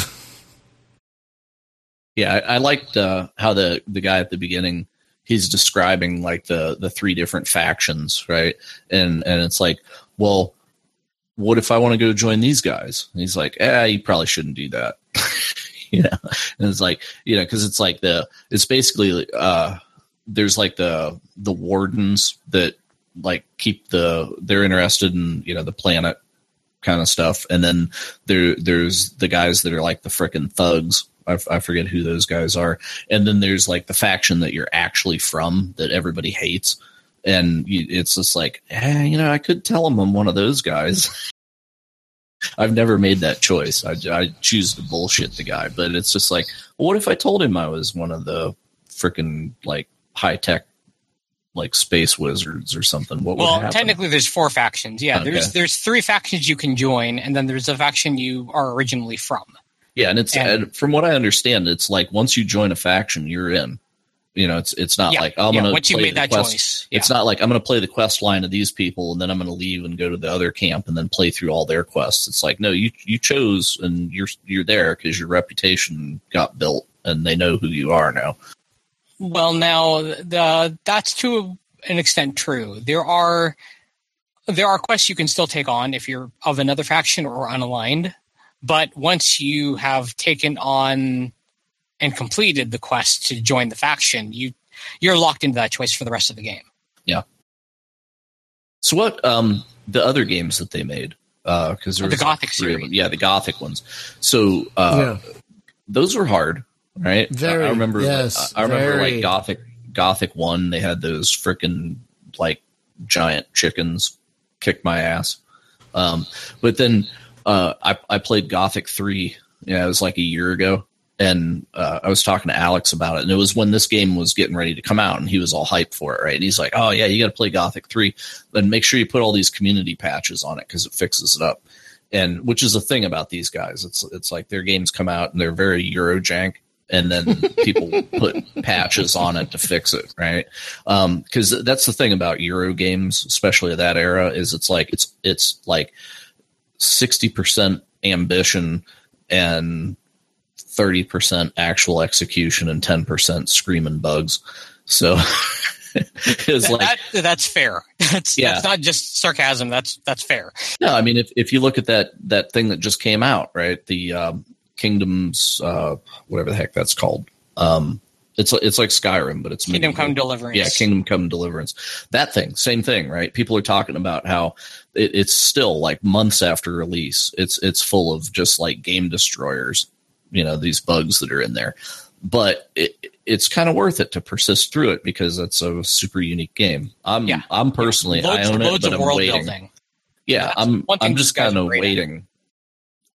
Yeah, I, I liked uh, how the the guy at the beginning he's describing like the the three different factions, right? And and it's like, well, what if I want to go join these guys? And he's like, eh, you probably shouldn't do that. you know, and it's like, you know, because it's like the it's basically uh there's like the the wardens that like keep the they're interested in you know the planet kind of stuff. And then there there's the guys that are like the frickin' thugs. I, f- I forget who those guys are. And then there's like the faction that you're actually from that everybody hates. And you, it's just like eh, you know i could tell them i'm one of those guys i've never made that choice I, I choose to bullshit the guy but it's just like what if i told him i was one of the freaking like high-tech like space wizards or something what would Well, technically, there's four factions. Yeah, Okay. there's there's three factions you can join, and then there's a faction you are originally from. Yeah, and it's And- and from what I understand, it's like once you join a faction, you're in. You know, it's it's not yeah, like I'm yeah, gonna once you play made that quest. choice. Yeah. It's not like I'm gonna play the quest line of these people and then I'm gonna leave and go to the other camp and then play through all their quests. It's like no, you you chose and you're you're there because your reputation got built and they know who you are now. Well, now the that's to an extent true. There are there are quests you can still take on if you're of another faction or unaligned, but once you have taken on and completed the quest to join the faction, you you're locked into that choice for the rest of the game. Yeah. So what um the other games that they made because there The Gothic three of them. series. yeah, the Gothic ones. So uh, yeah. those were hard, right? Very, I I remember. yes, I remember very. like Gothic Gothic one. They had those freaking like giant chickens kick my ass. Um, but then uh, I I played Gothic three. Yeah, it was like a year ago, and uh, I was talking to Alex about it, and it was when this game was getting ready to come out, and he was all hyped for it, right? And he's like, "Oh yeah, you got to play Gothic three, then make sure you put all these community patches on it because it fixes it up." And which is the thing about these guys, it's it's like their games come out and they're very Eurojank, and then people put patches on it to fix it, right? Because um, that's the thing about Euro games, especially that era, is it's like it's it's like sixty percent ambition and thirty percent actual execution and ten percent screaming bugs. So it's like that, that's fair. That's yeah. that's not just sarcasm. That's that's fair. No, I mean if if you look at that that thing that just came out, right? The um, Kingdoms, uh, whatever the heck that's called. Um, it's it's like Skyrim, but it's Kingdom Come Deliverance. Yeah, Kingdom Come Deliverance. That thing, same thing, right? People are talking about how it, it's still like months after release. It's it's full of just like game destroyers. You know these bugs that are in there, but it, it's kind of worth it to persist through it because it's a super unique game. I'm yeah. I'm personally loads, I own it, but I'm waiting. Building. Yeah, That's I'm I'm just kind of waiting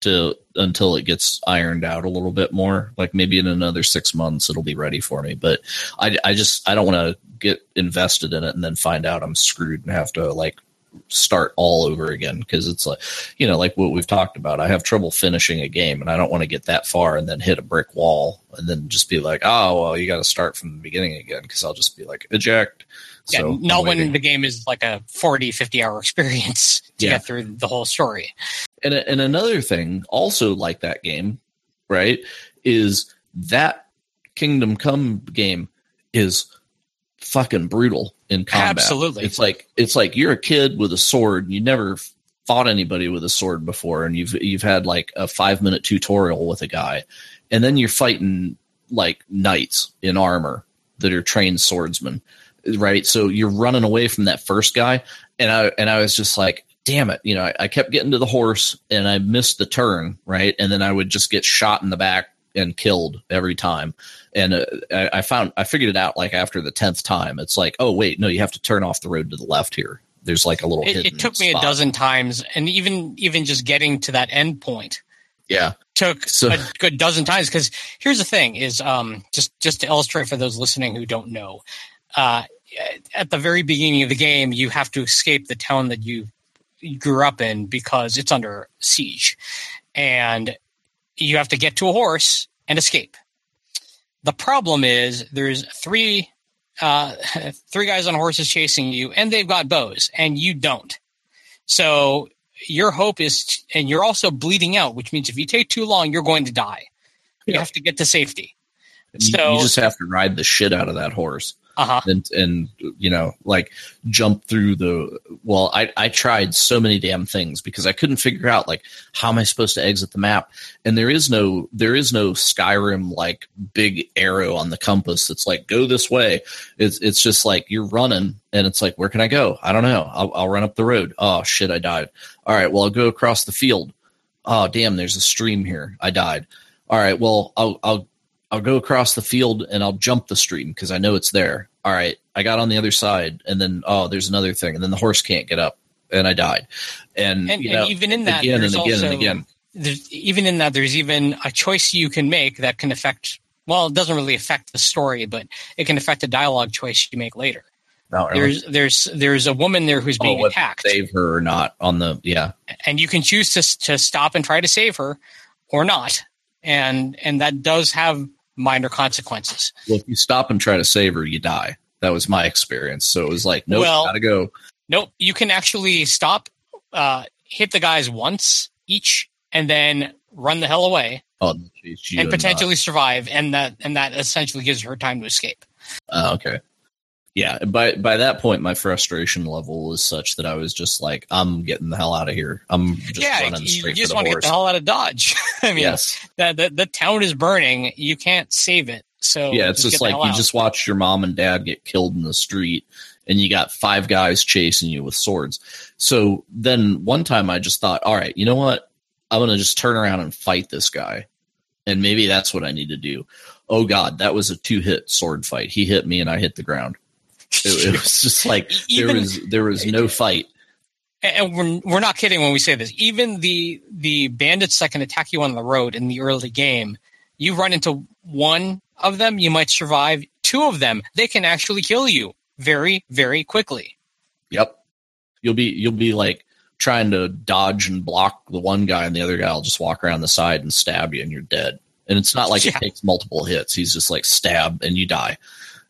to until it gets ironed out a little bit more. Like maybe in another six months it'll be ready for me. But I, I just I don't want to get invested in it and then find out I'm screwed and have to like start all over again because it's like you know like what we've talked about i have trouble finishing a game and i don't want to get that far and then hit a brick wall and then just be like oh well you got to start from the beginning again because i'll just be like eject yeah, so not when the game is like a 40, 50 hour experience to yeah. get through the whole story. And, and another thing, also like that game, right, is that Kingdom Come game is fucking brutal in combat. Absolutely. It's like it's like you're a kid with a sword, you never fought anybody with a sword before and you've you've had like a 5 minute tutorial with a guy and then you're fighting like knights in armor that are trained swordsmen right? So you're running away from that first guy, and I and I was just like, damn it, you know, I, I kept getting to the horse and I missed the turn, right? And then I would just get shot in the back and killed every time. And uh, I, I found I figured it out like after the tenth time. It's like, oh wait, no, you have to turn off the road to the left here. There's like a little. It, it took me spot. a dozen times, and even even just getting to that end point. Yeah, took so, a good dozen times because here's the thing: is um just just to illustrate for those listening who don't know, uh, at the very beginning of the game, you have to escape the town that you grew up in because it's under siege, and you have to get to a horse and escape. The problem is there's three uh, three guys on horses chasing you, and they've got bows, and you don't. So your hope is, and you're also bleeding out, which means if you take too long, you're going to die. You have to get to safety. So you just have to ride the shit out of that horse uh-huh. and and you know like jump through the well I, I tried so many damn things because i couldn't figure out like how am i supposed to exit the map? And there is no there is no skyrim like big arrow on the compass that's like go this way. It's it's just like you're running and it's like where can i go? I don't know. I'll, I'll run up the road. Oh shit i died. All right well i'll go across the field. Oh damn there's a stream here. I died. All right well i'll i'll I'll go across the field and I'll jump the stream because I know it's there. All right, I got on the other side, and then oh, there's another thing, and then the horse can't get up, and I died. And, and, you know, and even in that, again and again also, and again. even in that, there's even a choice you can make that can affect. Well, it doesn't really affect the story, but it can affect a dialogue choice you make later. Oh, really? There's there's there's a woman there who's oh, being oh, attacked. Save her or not on the yeah. And you can choose to to stop and try to save her, or not. And and that does have minor consequences. Well, if you stop and try to save her, you die. That was my experience. So it was like, nope, well, gotta go. Nope, you can actually stop, uh, hit the guys once each, and then run the hell away. Oh, and potentially survive, and that and that essentially gives her time to escape. Uh, okay yeah by by that point my frustration level was such that i was just like i'm getting the hell out of here. I'm just yeah, running straight you just want to get the hell out of dodge. I mean yes. the, the, the town is burning. You can't save it. So yeah it's just, just like you out. just watched your mom and dad get killed in the street and you got five guys chasing you with swords. So then one time i just thought all right you know what? I'm gonna just turn around and fight this guy and maybe that's what i need to do. Oh god that was a two hit sword fight. He hit me and i hit the ground it, it was just like Even, there was there was no fight. And we're we're not kidding when we say this. Even the the bandits that can attack you on the road in the early game, you run into one of them, you might survive. Two of them, they can actually kill you very very quickly. Yep. You'll be you'll be like trying to dodge and block the one guy and the other guy will just walk around the side and stab you and you're dead. and it's not like Yeah. it takes multiple hits. He's just like stab and you die,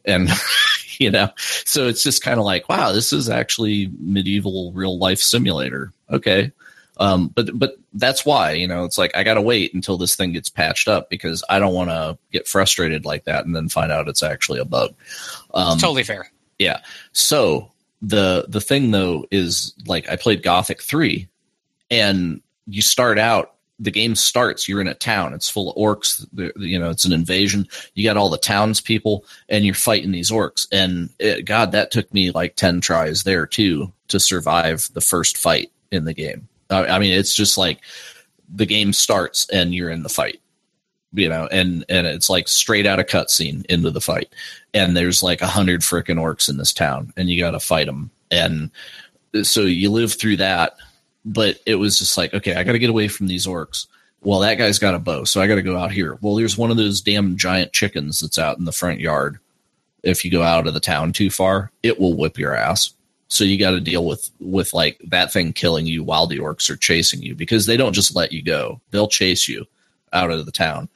and you know, so it's just kind of like, wow, this is actually medieval real life simulator. Okay, um, but but that's why you know it's like I got to wait until this thing gets patched up because I don't want to get frustrated like that and then find out it's actually a bug. Um, totally fair. yeah. So the the thing though is like I played Gothic 3 and you start out the game starts you're in a town. It's full of orcs. You know it's an invasion. You got all the townspeople and you're fighting these orcs. And it, god that took me like 10 tries there too to survive the first fight in the game. I, I mean it's just like the game starts and you're in the fight you know and and it's like straight out of cutscene into the fight. And there's like a hundred freaking orcs in this town and you got to fight them and so you live through that but it was just like okay i got to get away from these orcs. Well that guy's got a bow so i got to go out here. Well there's one of those damn giant chickens that's out in the front yard. If you go out of the town too far it will whip your ass. So you got to deal with with like that thing killing you while the orcs are chasing you because they don't just let you go. They'll chase you out of the town.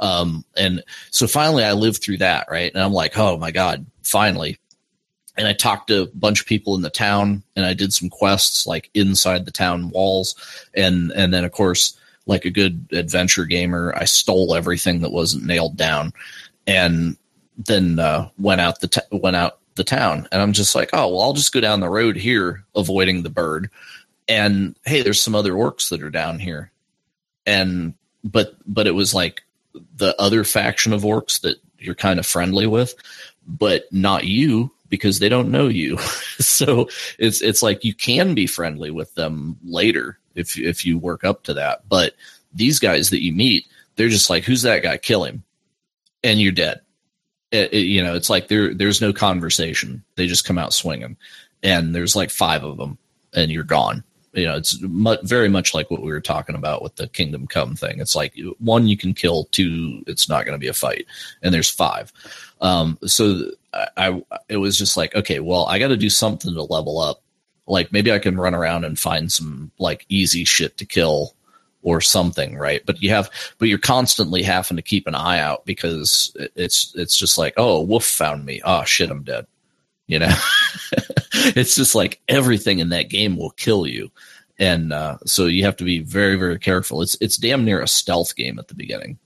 Um and so finally i lived through that right? And i'm like oh my god finally and i talked to a bunch of people in the town and i did some quests like inside the town walls. And and then of course like a good adventure gamer i stole everything that wasn't nailed down and then uh, went out the t- went out the town. And i'm just like oh well i'll just go down the road here avoiding the bird. And hey there's some other orcs that are down here. And but but it was like the other faction of orcs that you're kind of friendly with but not you because they don't know you. So it's it's like you can be friendly with them later if if you work up to that. But these guys that you meet they're just like who's that guy? Kill him. And you're dead. It, it- you know it's like there there's no conversation. They just come out swinging. And there's like five of them and you're gone. You know it's very much like what we were talking about with the kingdom come thing. It's like one you can kill two it's not going to be a fight. And there's five. Um so I, I it was just like okay well i got to do something to level up. Like maybe i can run around and find some like easy shit to kill or something right? But you have but you're constantly having to keep an eye out because it's it's just like oh wolf found me. Oh shit i'm dead. You know? It's just like everything in that game will kill you. And uh, so you have to be very very careful. It's it's damn near a stealth game at the beginning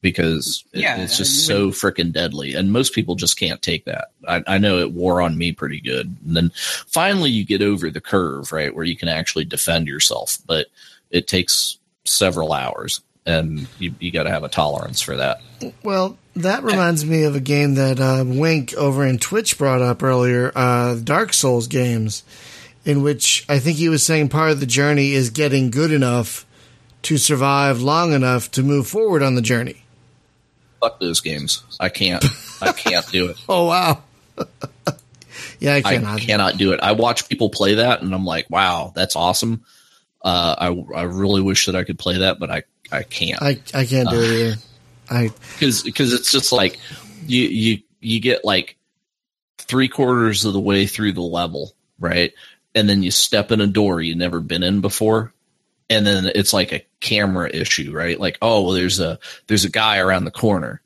because it- Yeah, it's just I so freaking deadly. And most people just can't take that. I, I know it wore on me pretty good. And then finally you get over the curve right where you can actually defend yourself. But it takes several hours and you, you got to have a tolerance for that. Well, that reminds me of a game that uh, Wink over in Twitch brought up earlier, uh, Dark Souls games, in which I think he was saying part of the journey is getting good enough to survive long enough to move forward on the journey. Fuck those games i can't i can't do it Oh wow! yeah, I I cannot. cannot do it. I watch people play that, and I'm like, wow, that's awesome. Uh, I I really wish that I could play that, but I I can't I I can't do it either. I because because it's just like you you you get like three quarters of the way through the level, right, and then you step in a door you've never been in before, and then it's like a camera issue, right? Like, oh, well, there's a there's a guy around the corner,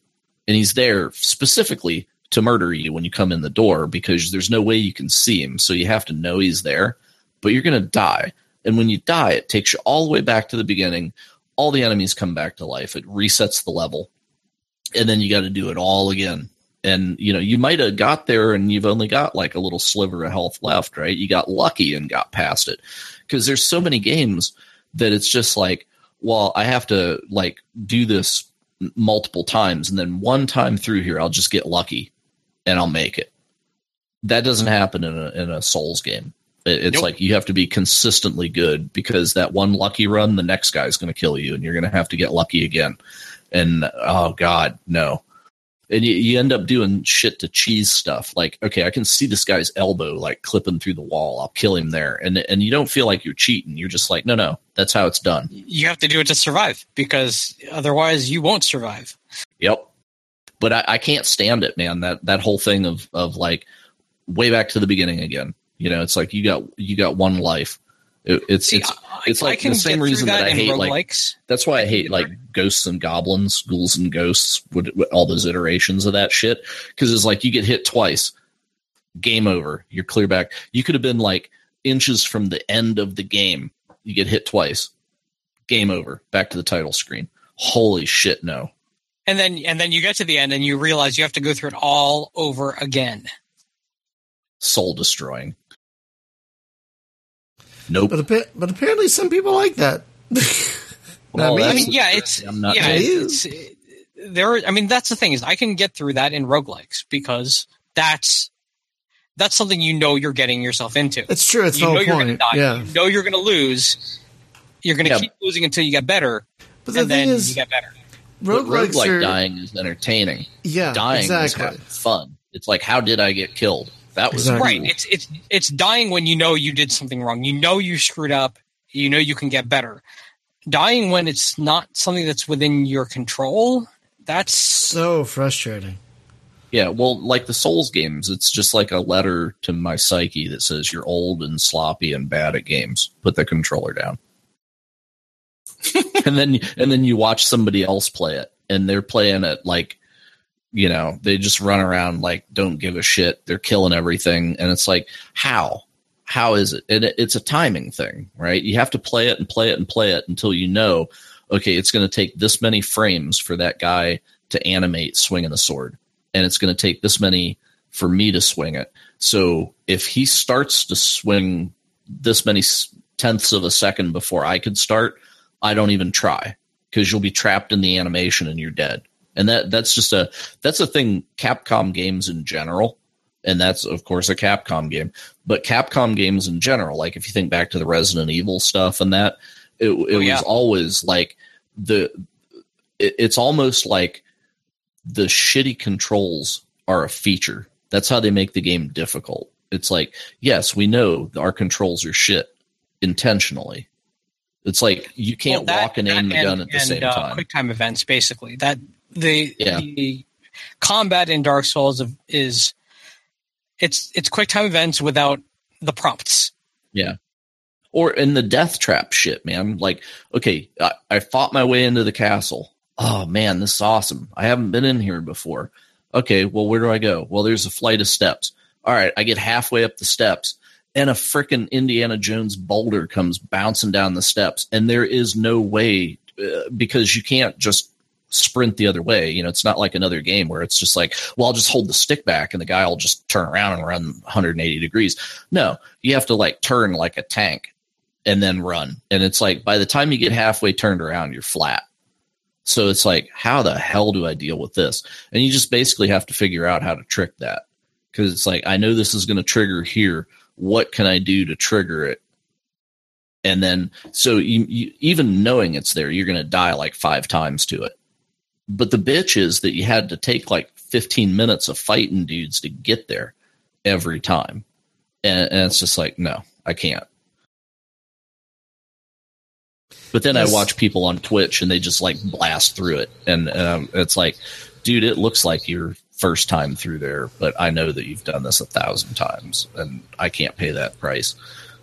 and he's there specifically to murder you when you come in the door because there's no way you can see him, so you have to know he's there, but you're gonna die, and when you die, it takes you all the way back to the beginning. All the enemies come back to life. It resets the level, and then you got to do it all again. And you know, you might have got there and you've only got like a little sliver of health left, right? You got lucky and got past it. Because there's so many games that it's just like, well, I have to like do this multiple times and then one time through here I'll just get lucky and I'll make it. That doesn't happen in a in a Souls game. It- It's Nope. like you have to be consistently good because that one lucky run, the next guy's going to kill you, and you're going to have to get lucky again. And oh god, no. And you, you end up doing shit to cheese stuff. Like, okay, I can see this guy's elbow like clipping through the wall. I'll kill him there. And and you don't feel like you're cheating. You're just like, no, no, that's how it's done. You have to do it to survive because otherwise you won't survive. Yep. But I, I can't stand it, man. That that whole thing of of like way back to the beginning again. You know, it's like you got you got one life, It, it's See, it's I- it's like the same reason that, I hate like that's why I I hate like ghosts and goblins, ghouls and ghosts, with, with all those iterations of that shit. Because it's like you get hit twice, game over. You're clear back. You could have been like inches from the end of the game. You get hit twice, game over. Back to the title screen. Holy shit! No. and then and then you get to the end and you realize you have to go through it all over again. soul destroying. Nope. But appa- but apparently some people like that. Well, me. I mean, yeah, it's I'm not yeah, me. it's, there. I mean, that's the thing is I can get through that in roguelikes because that's that's something you know you're getting yourself into. It's true. It's you know you're going to point. die. Yeah. You know you're going to lose. You're going to Yeah. keep losing until you get better, But the and thing then is, you get better. Roguelikes roguelike are dying is entertaining. yeah, dying is exactly. having fun. It's like, how did I get killed? That was Exactly. Right. It's it's it's dying when you know you did something wrong. You know you screwed up. You know you can get better. Dying when it's not something that's within your control. That's So frustrating. Yeah, well, like the Souls games, it's just like a letter to my psyche that says you're old and sloppy and bad at games. Put the controller down. and then and then you watch somebody else play it and they're playing it like you know, they just run around like don't give a shit. They're killing everything and it's like how? How is it? And it, it's a timing thing, right? You have to play it and play it and play it until you know, okay, it's going to take this many frames for that guy to animate swinging a sword and it's going to take this many for me to swing it. So if he starts to swing this many tenths of a second before I could start, I don't even try because you'll be trapped in the animation and you're dead. And that that's just a that's a thing Capcom games in general and that's of course a Capcom game, but Capcom games in general, like if you think back to the Resident Evil stuff and that it, it Oh, yeah. was always like the it, it's almost like the shitty controls are a feature. That's how they make the game difficult. It's like, yes, we know our controls are shit intentionally. It's like you can't Well, that- walk and aim the gun at the and, same uh, time. Quick time events, basically. That the Yeah. the combat in Dark Souls of, is it's it's quick time events without the prompts. Yeah. Or in the death trap shit, man. Like, okay, I, I fought my way into the castle. Oh man, this is awesome. I haven't been in here before. Okay, well, where do I go? Well, there's a flight of steps. All right, I get halfway up the steps, and a frickin' Indiana Jones boulder comes bouncing down the steps, and there is no way uh, because you can't just sprint the other way. You know, it's not like another game where it's just like, well, I'll just hold the stick back and the guy will just turn around and run 180 degrees. No, you have to like turn like a tank and then run. And it's like by the time you get halfway turned around, you're flat. So it's like, how the hell do I deal with this? And you just basically have to figure out how to trick that. Cause it's like, I know this is going to trigger here. What can I do to trigger it? And then, so you, you even knowing it's there, you're going to die like five times to it. But the bitch is that you had to take like 15 minutes of fighting dudes to get there every time. And, and it's just like, no, I can't. But then Yes. I watch people on Twitch and they just like blast through it. And um, it's like, dude, it looks like your first time through there, but I know that you've done this a thousand times and I can't pay that price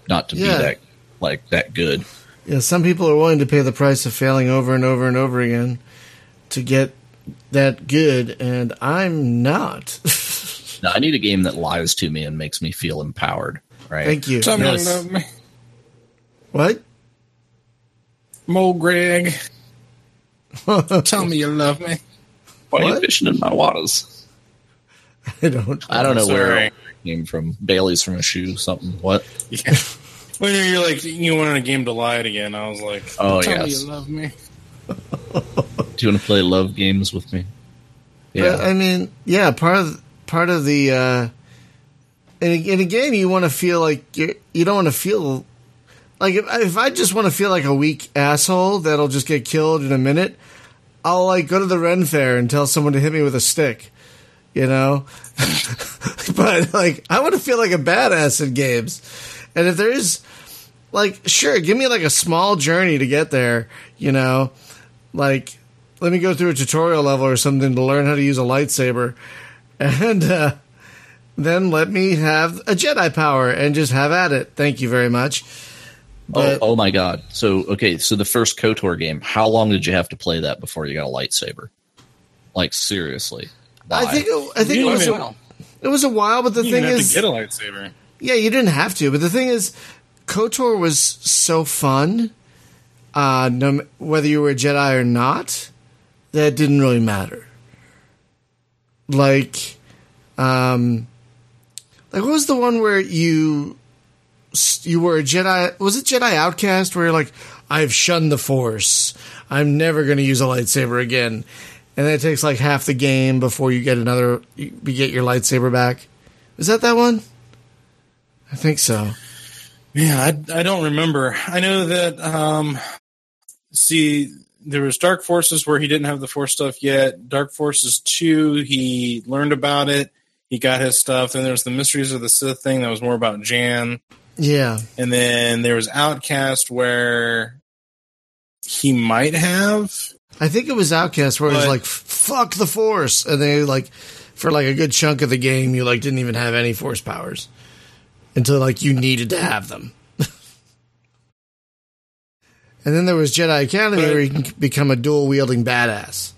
not to Yeah. be that like that good. Yeah, some people are willing to pay the price of failing over and over and over again to get that good, and I'm not. Now I need a game that lies to me and makes me feel empowered. Right. Thank you. Tell me Yes. you love me. What? Mo Greg. Tell me you love me. Why are you What? fishing in my waters? I don't. I don't know where Sorry. it came from. Bailey's from a shoe, something. What? Yeah. When you're like, you wanted a game to lie it again, I was like, Oh, tell yes. me you love me. Do you want to play love games with me? But, I mean, yeah, part of part of the uh, in, a, in a game you want to feel like you you don't want to feel like if, if I just want to feel like a weak asshole that'll just get killed in a minute, I'll like go to the Ren Fair and tell someone to hit me with a stick, you know. but like I want to feel like a badass in games, and if there is like sure, give me like a small journey to get there, you know, like let me go through a tutorial level or something to learn how to use a lightsaber and uh, then let me have a jedi power and just have at it thank you very much But oh, oh my god! So okay, so the first Kotor game, how long did you have to play that before you got a lightsaber? Like seriously, I think it, I think it was didn't a, it was a while, but the You thing didn't have is, to get a lightsaber. yeah, you didn't have to. But the thing is, Kotor was so fun. Uh, no, whether you were a Jedi or not, that didn't really matter. Like, um, like what was the one where you you were a Jedi? Was it Jedi Outcast? Where you're like, I've shunned the Force. I'm never going to use a lightsaber again. And then it takes like half the game before you get another, you get your lightsaber back. Is that that one? I think so. Yeah, I, I don't remember. I know that. Um, see, there was Dark Forces where he didn't have the Force stuff yet. Dark Forces two, he learned about it. He got his stuff. Then there was the Mysteries of the Sith thing that was more about Jan. Yeah. And then there was Outcast where he might have. I think it was Outcast where it was like, fuck the Force. And they like, for like a good chunk of the game, you like didn't even have any Force powers until like you needed to have them. And then there was Jedi Academy But- where you can become a dual wielding badass.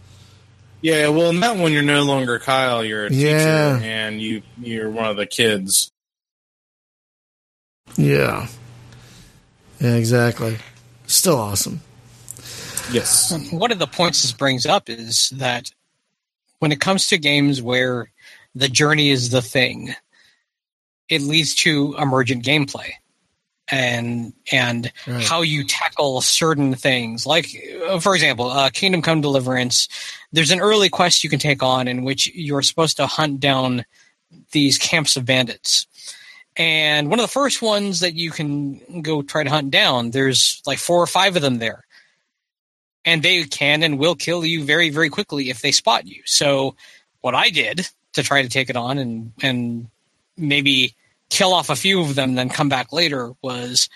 Yeah, well, in that one, you're no longer Kyle. You're a teacher, Yeah. and you you're one of the kids. Yeah. Yeah, exactly. Still awesome. Yes. One of the points this brings up is that when it comes to games where the journey is the thing, it leads to emergent gameplay and and Right. how you tackle certain things. Like, uh, for example, uh, Kingdom Come Deliverance. There's an early quest you can take on in which you're supposed to hunt down these camps of bandits. And one of the first ones that you can go try to hunt down, there's like four or five of them there and they can and will kill you very very quickly if they spot you so what i did to try to take it on and and maybe kill off a few of them then come back later was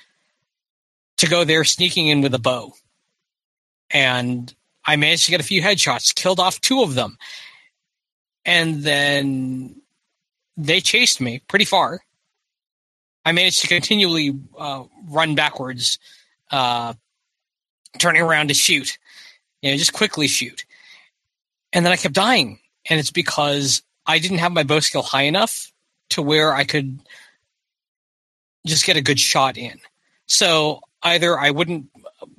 to go there sneaking in with a bow and i managed to get a few headshots killed off two of them and then they chased me pretty far i managed to continually uh, run backwards uh, turning around to shoot. You know, just quickly shoot. And then I kept dying. And it's because I didn't have my bow skill high enough to where I could just get a good shot in. So either I wouldn't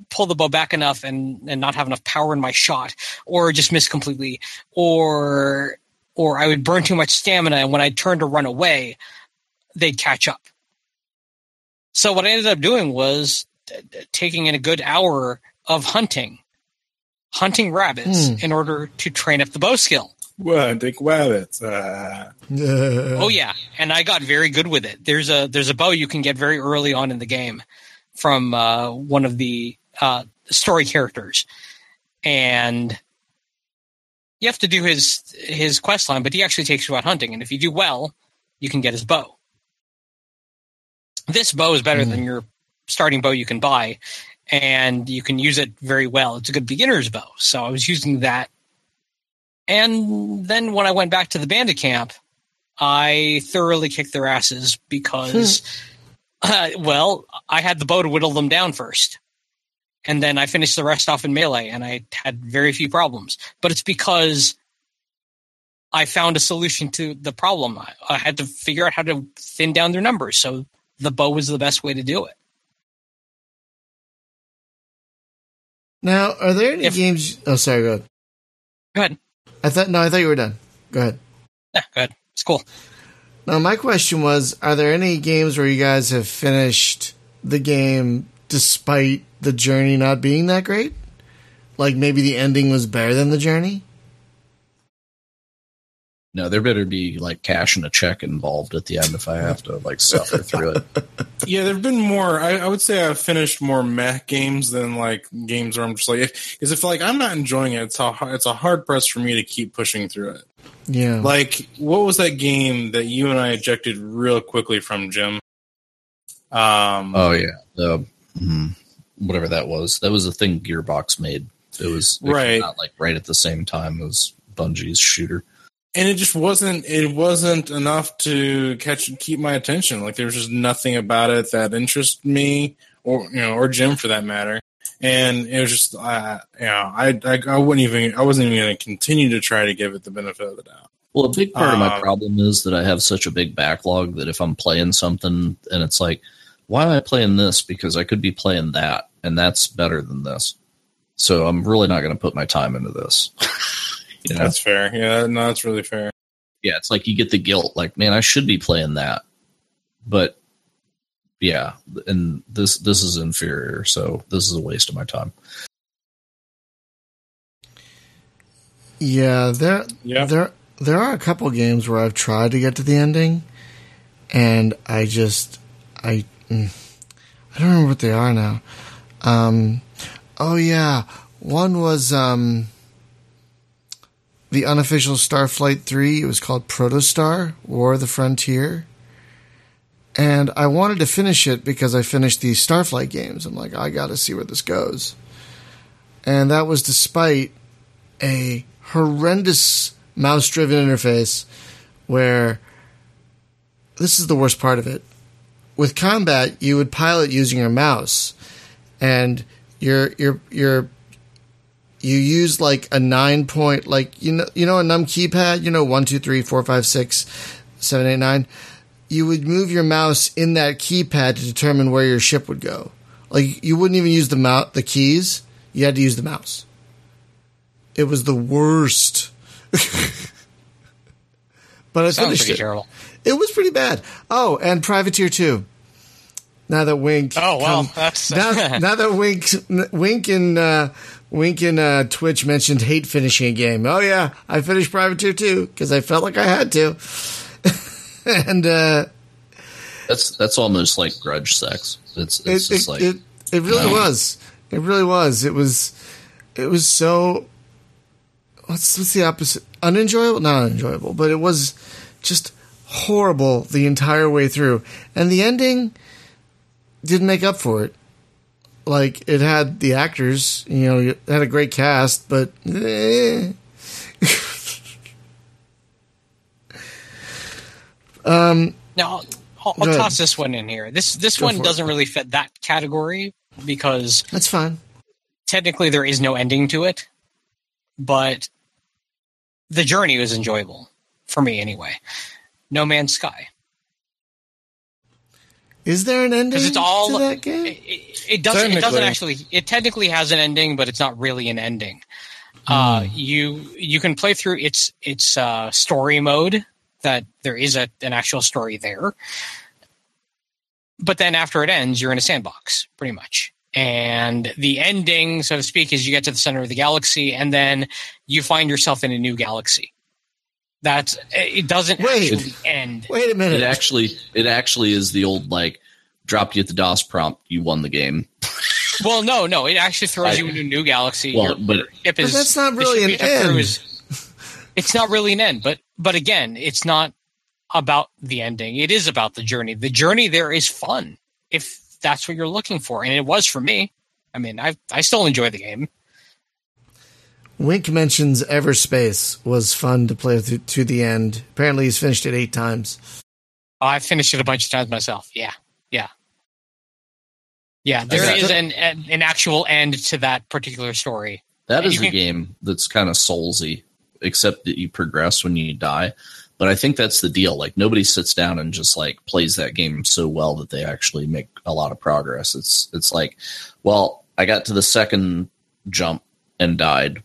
pull the bow back enough and, and not have enough power in my shot, or just miss completely, or or I would burn too much stamina and when I turned to run away, they'd catch up. So what I ended up doing was taking in a good hour of hunting, hunting rabbits Hmm. in order to train up the bow skill. What? Dick Wabbits. Uh, Oh yeah, and I got very good with it. There's a there's a bow you can get very early on in the game from uh, one of the uh, story characters, and you have to do his his quest line, but he actually takes you out hunting, and if you do well, you can get his bow. This bow is better Hmm. than your starting bow you can buy, and you can use it very well. It's a good beginner's bow, so I was using that. And then when I went back to the bandit camp, I thoroughly kicked their asses because, uh, well, I had the bow to whittle them down first. And then I finished the rest off in melee and I had very few problems. But it's because I found a solution to the problem. I, I had to figure out how to thin down their numbers. So the bow was the best way to do it. Now, are there any If- games? Oh, sorry. Go ahead. Go ahead. I thought no, I thought you were done. Go ahead. Yeah, go ahead. It's cool. Now, my question was: Are there any games where you guys have finished the game despite the journey not being that great? Like maybe the ending was better than the journey. No, there better be like cash and a check involved at the end if I have to like suffer through it. yeah, there've been more. I, I would say I've finished more meh games than like games where I'm just like, because if like I'm not enjoying it, it's a it's a hard press for me to keep pushing through it. Yeah. Like, what was that game that you and I ejected real quickly from, Jim? Um, Oh yeah, the hmm, whatever that was. That was a thing Gearbox made. It was it Right. came out, like right at the same time as Bungie's shooter. And it just wasn't it wasn't enough to catch keep my attention like there was just nothing about it that interested me or you know, or Jim for that matter. And it was just, uh, you know, I, I, I wouldn't even, I wasn't even going to continue to try to give it the benefit of the doubt. Well, a big part of my Um, problem is that I have such a big backlog that if I'm playing something and it's like, why am I playing this? Because I could be playing that, and that's better than this. So I'm really not going to put my time into this. you know? That's fair. Yeah, no, that's really fair. yeah, it's like you get the guilt, like, man, I should be playing that, but yeah, and this this is inferior, so this is a waste of my time. Yeah, there Yeah. there there are a couple games where I've tried to get to the ending, and I just I mm, I don't remember what they are now. Um, oh yeah, one was um the unofficial Starflight three. It was called Protostar War of the Frontier. And I wanted to finish it because I finished the Starflight games. I'm like, I got to see where this goes. And that was despite a horrendous mouse driven interface where this is the worst part of it. With combat, you would pilot using your mouse and your your your you use like a nine point like you know you know a num keypad, you know one, two, three, four, five, six, seven, eight, nine. You would move your mouse in that keypad to determine where your ship would go. Like you wouldn't even use the mouse the keys, you had to use the mouse. It was the worst. but I Sounds finished pretty it. terrible. It was pretty bad. Oh, and Privateer 2. Now that Wink. Oh, well, come- that's- now, now that Wink, Wink and uh, Wink and uh, Twitch mentioned hate finishing a game. Oh yeah, I finished Privateer 2 because I felt like I had to. and uh, That's that's almost like grudge sex. It's it's it, just it, like it, it really was. It really was. It was. It was so. What's what's the opposite? Unenjoyable? Not unenjoyable, but it was just horrible the entire way through, and the ending didn't make up for it. Like it had the actors, you know, it had a great cast, but eh. Now, I'll, I'll Go ahead. toss this one in here. This this Go one doesn't really fit that category because that's fine. technically there is no ending to it, but the journey was enjoyable for me anyway. No Man's Sky Is there an ending because it's all to that it, game? it, it doesn't it doesn't actually it technically has an ending, but it's not really an ending. Uh, Hmm. you you can play through its its uh, story mode that there is a, an actual story there, but then after it ends, you're in a sandbox pretty much. And the ending, so to speak, is you get to the center of the galaxy, and then you find yourself in a new galaxy. That's it. Doesn't Wait. actually end. Wait a minute. it actually it actually is the old like dropped you at the DOS prompt, you won the game. Well, no, no, it actually throws I- you into a new galaxy. Well, Your- but- your ship But that's not really an you took through end. is- it's not really an end, but but again, it's not about the ending. It is about the journey. The journey there is fun if that's what you're looking for, and it was for me. I mean, I I still enjoy the game. Wink mentions Everspace was fun to play to, to the end. Apparently, he's finished it eight times. I finished it a bunch of times myself. Yeah, yeah, yeah. There Okay. is an, an an actual end to that particular story. That And is a can- game that's kind of soulsy, except that you progress when you die. But I think that's the deal. Like nobody sits down and just like plays that game so well that they actually make a lot of progress. It's it's like, well, I got to the second jump and died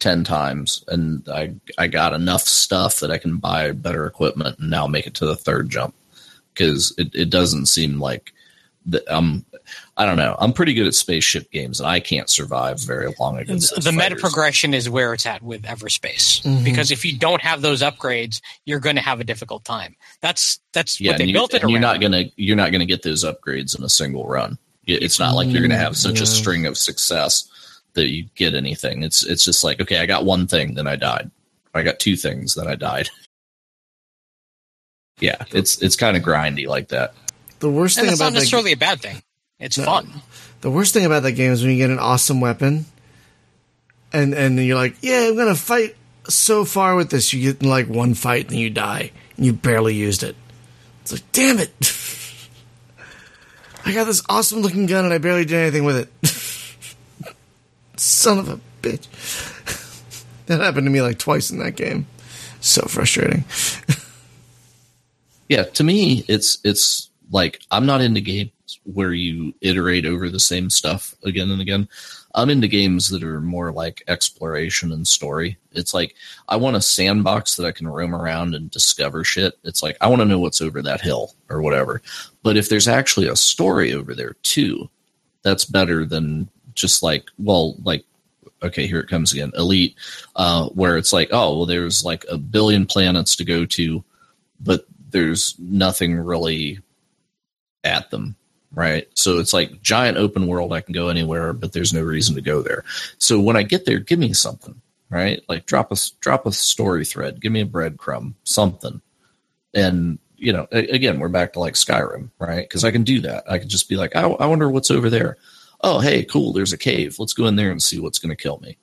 ten times, and I I got enough stuff that I can buy better equipment and now make it to the third jump because it, it doesn't seem like that I'm I don't know. I'm pretty good at spaceship games, and I can't survive very long against the those meta fighters. progression is where it's at with Everspace Mhm. because if you don't have those upgrades, you're going to have a difficult time. That's that's Yeah, what they and, you, built it and you're not gonna you're not gonna get those upgrades in a single run. It's not like you're gonna have such Mm, a string of success that you get anything. It's it's just like okay, I got one thing, then I died. I got two things, then I died. Yeah, it's it's kind of grindy like that. The worst and thing that's not about that, necessarily a bad thing. It's No. fun. the worst thing about that game is when you get an awesome weapon, and and you're like, yeah, I'm gonna fight so far with this. You get in like one fight and then you die, and you barely used it. It's like, damn it! I I got this awesome looking gun and I barely did anything with it. Son of a bitch. that happened to me like twice in that game. So frustrating. yeah, to me, it's it's like I'm not into games where you iterate over the same stuff again and again. I'm into games that are more like exploration and story. It's like I want a sandbox that I can roam around and discover shit. It's like I want to know what's over that hill or whatever. But if there's actually a story over there too, that's better than just like well, like okay, here it comes again, Elite, uh, where it's like oh well, there's like a billion planets to go to, but there's nothing really at them right? So it's like giant open world. I can go anywhere, but there's no reason to go there. So when I get there, give me something, right? Like drop a drop a story thread, give me a breadcrumb, something. And you know, again, we're back to like Skyrim, right? Because I can do that. I can just be like, I, I wonder what's over there. Oh, hey, cool. There's a cave. Let's go in there and see what's going to kill me.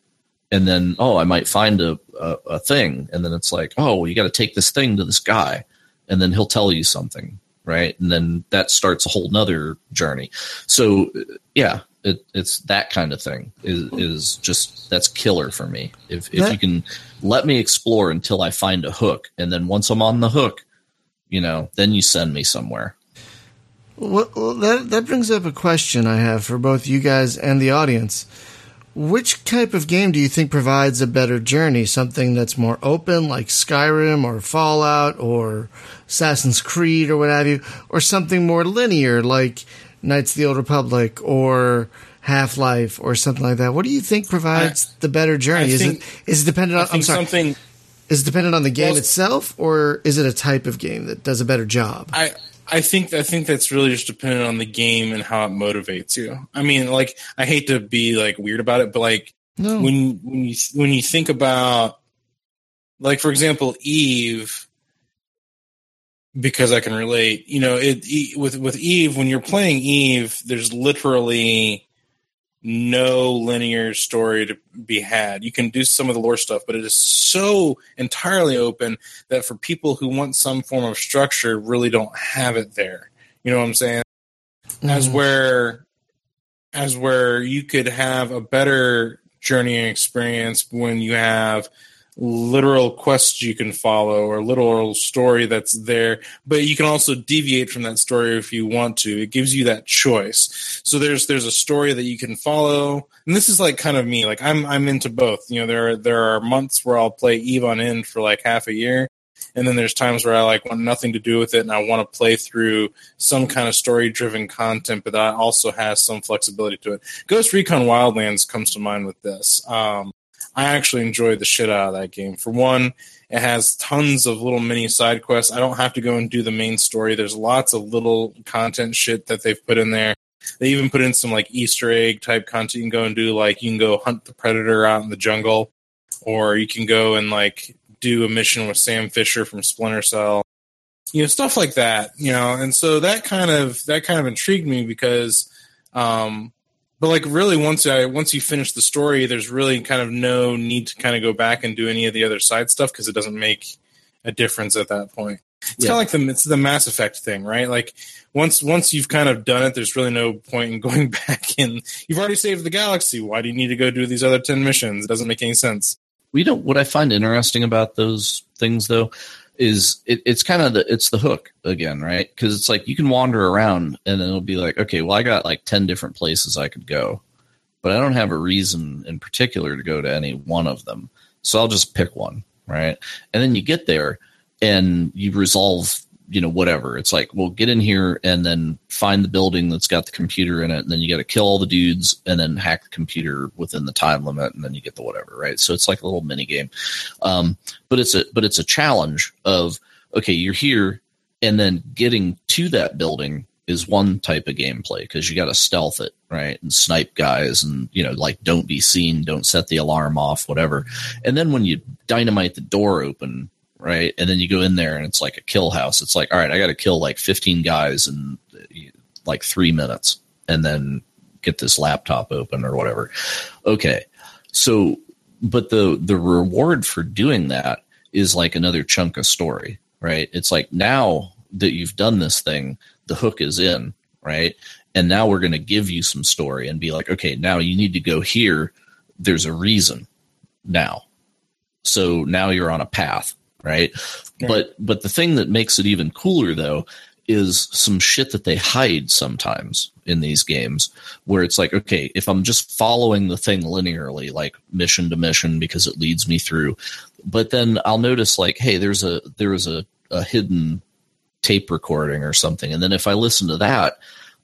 And then, oh, I might find a, a, a thing. And then it's like, oh, you got to take this thing to this guy. And then he'll tell you something right? And then that starts a whole nother journey. So yeah, it, it's that kind of thing is is just that's killer for me. If if that, you can let me explore until I find a hook, and then once I'm on the hook, you know, then you send me somewhere. Well, that that brings up a question I have for both you guys and the audience. Which type of game do you think provides a better journey? Something that's more open, like Skyrim or Fallout or Assassin's Creed or what have you, or something more linear, like Knights of the Old Republic or Half Life or something like that? What do you think provides I, the better journey? Is it is it dependent on? I'm sorry. Something, is it dependent on the game well, itself, or is it a type of game that does a better job? I I think I think that's really just dependent on the game and how it motivates you. I mean, like I hate to be like weird about it, but like no. when when you when you think about like for example Eve because I can relate, you know, it with with Eve when you're playing Eve there's literally no linear story to be had. You can do some of the lore stuff, but it is so entirely open that for people who want some form of structure, really don't have it there. You know what I'm saying? Mm-hmm. As where, as where you could have a better journey experience when you have literal quests you can follow or literal story that's there but you can also deviate from that story if you want to. It gives you that choice. So there's there's a story that you can follow. And this is like kind of me like i'm i'm into both. You know there are there are months where i'll play eve on end for like half a year and then there's times where i like want nothing to do with it and i want to play through some kind of story driven content but that also has some flexibility to it. Ghost recon wildlands comes to mind with this. Um I actually enjoyed the shit out of that game. For one, it has tons of little mini side quests. I don't have to go and do the main story. There's lots of little content shit that they've put in there. They even put in some like Easter egg type content you can go and do. Like you can go hunt the predator out in the jungle, or you can go and like do a mission with Sam Fisher from Splinter Cell. You know, stuff like that. You know, and so that kind of that kind of intrigued me because um, but like really once i once you finish the story there's really kind of no need to kind of go back and do any of the other side stuff because it doesn't make a difference at that point. It's yeah. kind of like the it's the mass effect thing right? Like once once you've kind of done it there's really no point in going back and you've already saved the galaxy. Why do you need to go do these other 10 missions? It doesn't make any sense. We don't what i find interesting about those things though is it, it's kind of the it's the hook again, right? Because it's like you can wander around and it'll be like, okay, well, I got like ten different places I could go, but I don't have a reason in particular to go to any one of them, so I'll just pick one, right? And then you get there and you resolve you know whatever. It's like well get in here and then find the building that's got the computer in it and then you got to kill all the dudes and then hack the computer within the time limit and then you get the whatever right? So it's like a little mini game. Um, but it's a but it's a challenge of okay you're here and then getting to that building is one type of gameplay because you got to stealth it right? And snipe guys and you know like don't be seen don't set the alarm off whatever. And then when you dynamite the door open right? And then you go in there and it's like a kill house. It's like, all right, I got to kill like 15 guys in like three minutes and then get this laptop open or whatever. Okay. So, but the, the reward for doing that is like another chunk of story, right? It's like now that you've done this thing, the hook is in, right? and now we're going to give you some story and be like okay now you need to go here there's a reason now so now you're on a path right? But but the thing that makes it even cooler though is some shit that they hide sometimes in these games where it's like okay if i'm just following the thing linearly like mission to mission because it leads me through but then i'll notice like hey there's a there is a, a hidden tape recording or something. And then if i listen to that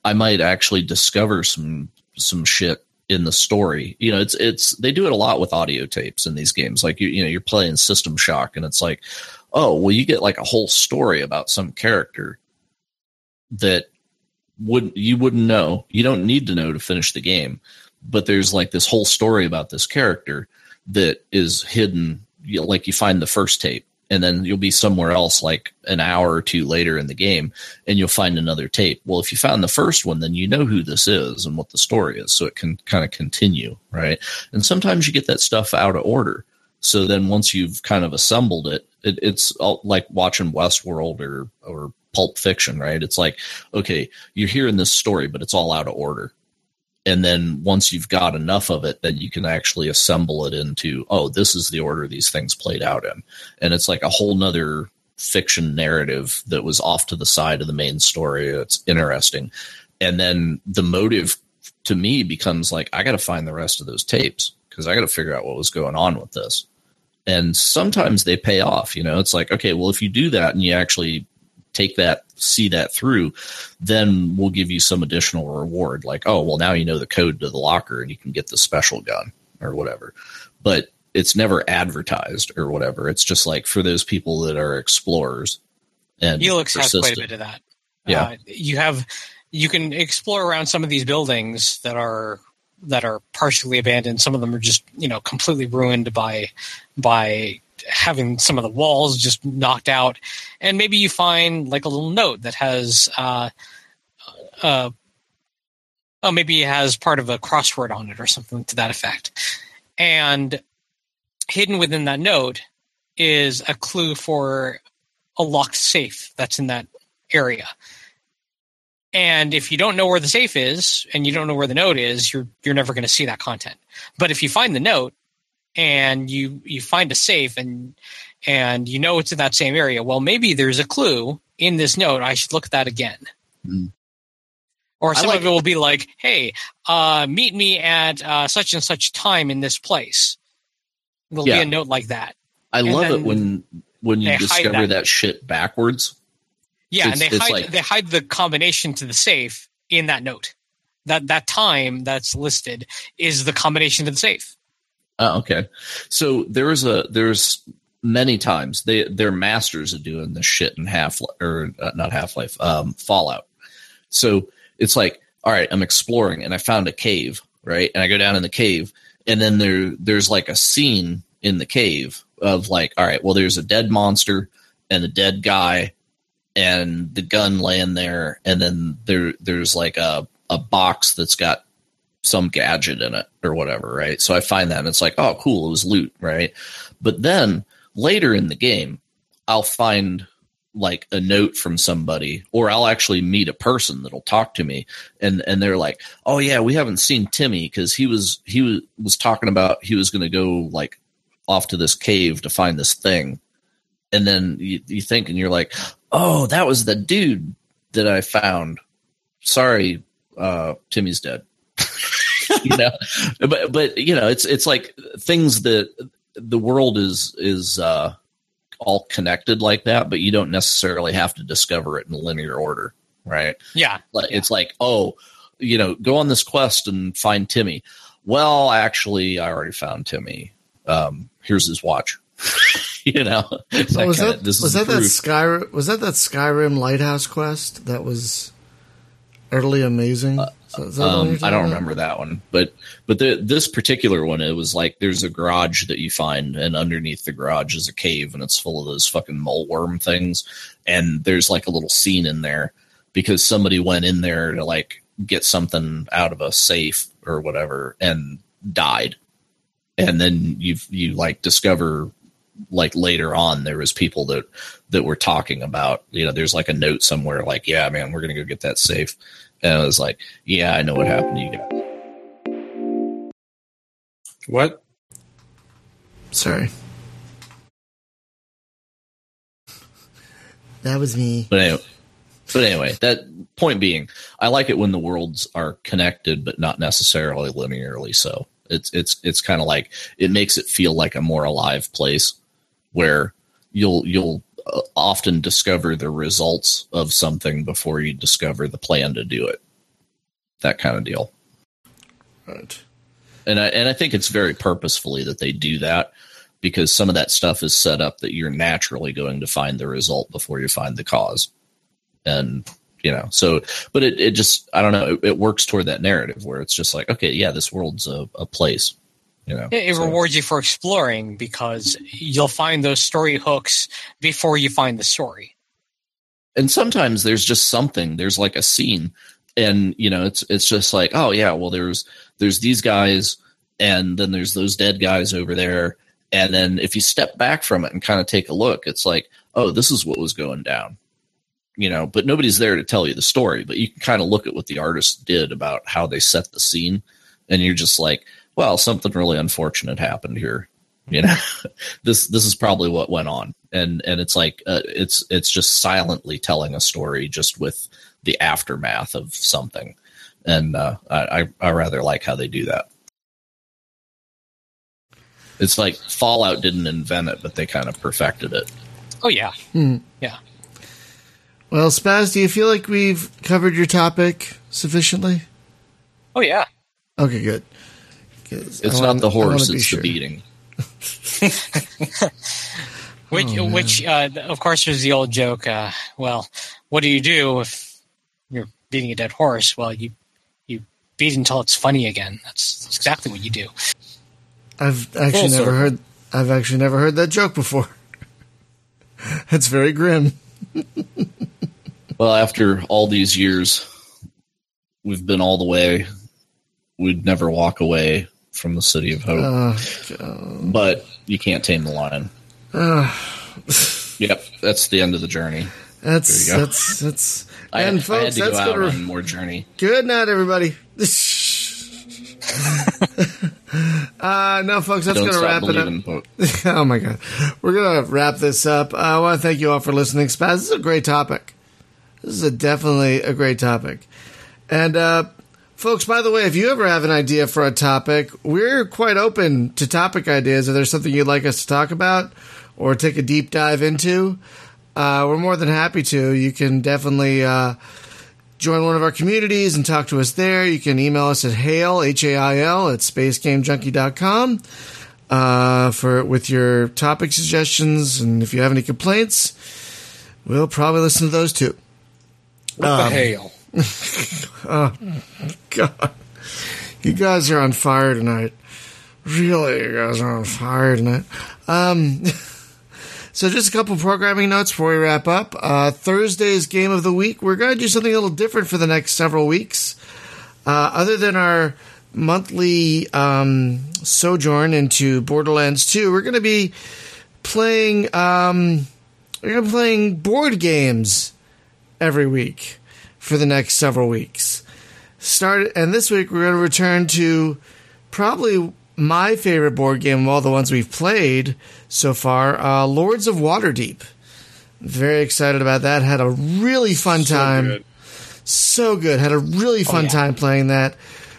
i might actually discover some some shit in the story. You know it's it's they do it a lot with audio tapes in these games. Like you you know you're playing system shock and it's like oh well you get like a whole story about some character that would you wouldn't know. You don't need to know to finish the game but there's like this whole story about this character that is hidden you know, like you find the first tape and then you'll be somewhere else like an hour or two later in the game and you'll find another tape. Well if you found the first one then you know who this is and what the story is so it can kind of continue right? And sometimes you get that stuff out of order. So then once you've kind of assembled it, it it's like watching westworld or or pulp fiction right? It's like okay you're hearing this story but it's all out of order and then once you've got enough of it then you can actually assemble it into oh this is the order these things played out in. And it's like a whole nother fiction narrative that was off to the side of the main story. It's interesting. And then the motive to me becomes like i got to find the rest of those tapes because i got to figure out what was going on with this. And sometimes they pay off you know? It's like okay well if you do that and you actually take that see that through then we'll give you some additional reward like oh well now you know the code to the locker and you can get the special gun or whatever but it's never advertised or whatever it's just like for those people that are explorers and Elex has quite a bit of that. Yeah. Uh, you have you can explore around some of these buildings that are that are partially abandoned. Some of them are just you know completely ruined by by having some of the walls just knocked out, and maybe you find like a little note that has uh, uh, oh maybe it has part of a crossword on it or something to that effect, and hidden within that note is a clue for a locked safe that's in that area. And if you don't know where the safe is and you don't know where the note is, you're you're never going to see that content. But if you find the note and you you find a safe and and you know it's in that same area, well maybe there's a clue in this note. I should look at that again. Mm. Or some like- of it will be like, "Hey, uh, meet me at uh, such and such time in this place." There'll Yeah. be a note like that. i and love it when when you discover that. that shit backwards Yeah, It's- and they hide like- they hide the combination to the safe in that note. That that time that's listed is the combination to the safe. Oh, okay. So there's a there's many times they they're masters of doing this shit in half or uh, not Half Life, um, Fallout. So it's like, all right, I'm exploring and I found a cave, right? And I go down in the cave, and then there there's like a scene in the cave of like, all right, well, there's a dead monster and a dead guy and the gun laying there, and then there there's like a a box that's got some gadget in it or whatever, right? So I find that and it's like, oh, cool, it was loot, right? But then later in the game, I'll find like a note from somebody, or I'll actually meet a person that'll talk to me, and and they're like, oh yeah, we haven't seen Timmy because he was he was was talking about he was going to go like off to this cave to find this thing, and then you, you think and you're like, oh, that was the dude that I found. Sorry, uh, Timmy's dead. you know, but but you know, it's it's like things that the world is is uh, all connected like that, but you don't necessarily have to discover it in linear order, right? Yeah, Like Yeah. it's like, oh, you know, go on this quest and find Timmy. Well, actually, I already found Timmy. Um, here's his watch. you know, It's Oh, was kinda- that this was that that proof. Skyrim was that that Skyrim lighthouse quest that was utterly amazing? Is that- is that the one Um, I don't remember that one, but but the, this particular one, it was like there's a garage that you find, and underneath the garage is a cave, and it's full of those fucking mole worm things, and there's like a little scene in there because somebody went in there to like get something out of a safe or whatever and died, and then you you like discover like later on there was people that that were talking about you know there's like a note somewhere like yeah man we're gonna go get that safe And I was like, yeah, I know what happened to you guys. What? Sorry. That was me. But anyway, but anyway, that point being, I like it when the worlds are connected, but not necessarily linearly. So it's it's it's kind of like it makes it feel like a more alive place where you'll you'll often discover the results of something before you discover the plan to do it. That kind of deal. Right. And I and I think it's very purposefully that they do that because some of that stuff is set up that you're naturally going to find the result before you find the cause. And you know, so but it, it just I don't know, it, it works toward that narrative where it's just like, okay, yeah, this world's a, a place. You know. It, it so- rewards you for exploring because you'll find those story hooks before you find the story. and sometimes there's just something there's like a scene and you know it's it's just like oh yeah well there's there's these guys and then there's those dead guys over there and then if you step back from it and kind of take a look it's like oh this is what was going down you know but nobody's there to tell you the story but you can kind of look at what the artist did about how they set the scene and you're just like well something really unfortunate happened here you know this this is probably what went on and and it's like uh, it's it's just silently telling a story just with the aftermath of something and uh, I, I I rather like how they do that it's like fallout didn't invent it but they kind of perfected it Oh yeah, Hmm. yeah. Well, Spaz, do you feel like we've covered your topic sufficiently? Oh yeah. Okay, good. 'Cause it's I not wanna- the horse be it's sure. the beating Which, Oh, which, uh, of course, there's the old joke. Uh, well, what do you do if you're beating a dead horse? Well, you you beat until it's funny again. That's, that's exactly what you do. I've actually Full never circle. heard. I've actually never heard that joke before. That's very grim. well after all these years we've been all the way we'd never walk away from the city of hope Uh, God. but you can't tame the lion Uh, yep that's the end of the journey that's go. that's that's. I, and I folks, to go that's out gonna. on more journey Good night, everybody. uh, no, folks, that's going to wrap it up. oh my god, we're gonna wrap this up. I want to thank you all for listening. Spaz, this is a great topic. This is a definitely a great topic. And uh, folks, by the way, if you ever have an idea for a topic, we're quite open to topic ideas. If there's something you'd like us to talk about or take a deep dive into, uh, we're more than happy to. You can definitely. Uh, join one of our communities and talk to us there. You can email us at hail, H-A-I-L, at spacegamejunkie.com uh, for with your topic suggestions. And if you have any complaints, we'll probably listen to those too. What Um, the hail? God, you guys are on fire tonight. Really, you guys are on fire tonight. Um, so just a couple programming notes before we wrap up. Uh, Thursday's game of the week. We're going to do something a little different for the next several weeks. Uh, other than our monthly um, sojourn into Borderlands 2, we're going to be playing. Um, we're going to be playing board games every week for the next several weeks. Start and this week we're going to return to probably my favorite board game of all the ones we've played so far, uh, Lords of Waterdeep. Very excited about that. Had a really fun So time. good. So good. Had a really fun yeah. time playing that.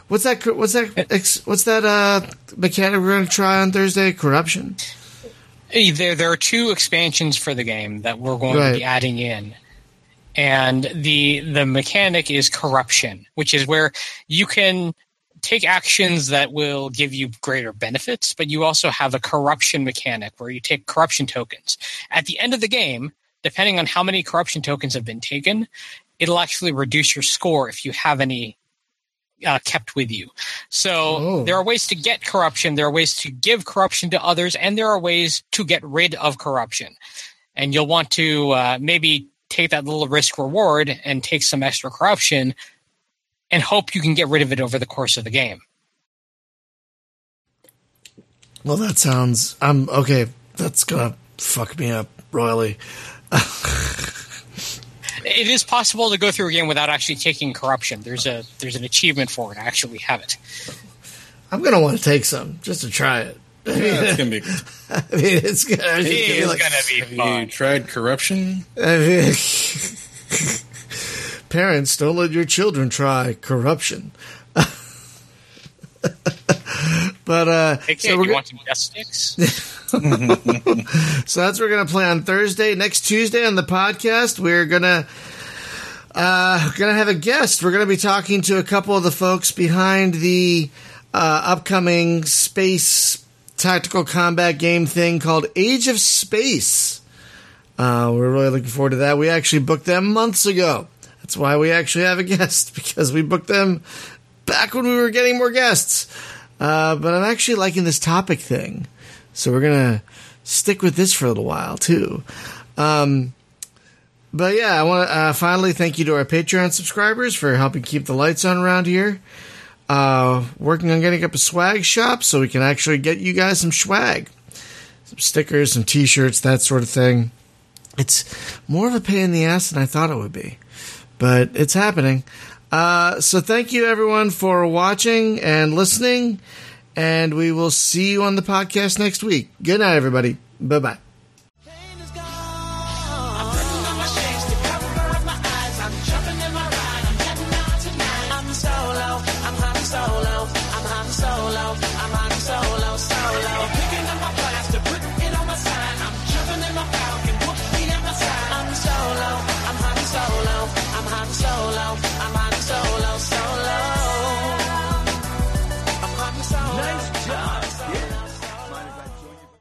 What's that? What's that? ex- What's that uh, mechanic we're going to try on Thursday? Corruption. There, there are two expansions for the game that we're going to be adding in, and the the mechanic is corruption, which is where you can take actions that will give you greater benefits, but you also have a corruption mechanic where you take corruption tokens. At the end of the game, depending on how many corruption tokens have been taken, it'll actually reduce your score if you have any uh, kept with you. So Oh. there are ways to get corruption, there are ways to give corruption to others, and there are ways to get rid of corruption. And you'll want to uh, maybe take that little risk reward and take some extra corruption and hope you can get rid of it over the course of the game. Well, that sounds. I'm okay. That's gonna fuck me up royally. it is possible to go through a game without actually taking corruption. There's a there's an achievement for it. I actually have it. I'm gonna want to take some just to try it. Yeah, it's gonna be. I mean, it's gonna, it's It gonna be is like, gonna be Have you tried corruption? I mean, parents, don't let your children try corruption. but uh, Hey, kid, so we're you go- want some death sticks? So that's what we're gonna play on Thursday. Next Tuesday on the podcast, we're gonna uh gonna have a guest. We're gonna be talking to a couple of the folks behind the uh, upcoming space tactical combat game thing called Age of Space. Uh, we're really looking forward to that. We actually booked them months ago. That's why we actually have a guest because we booked them back when we were getting more guests. Uh, but I'm actually liking this topic thing. So we're gonna stick with this for a little while too. Um, but yeah, I want to uh, finally thank you to our Patreon subscribers for helping keep the lights on around here. Uh, working on getting up a swag shop so we can actually get you guys some swag, some stickers, some T-shirts, that sort of thing. It's more of a pain in the ass than I thought it would be, but it's happening. Uh, so thank you everyone for watching and listening and we will see you on the podcast next week. Good night, everybody. Bye bye.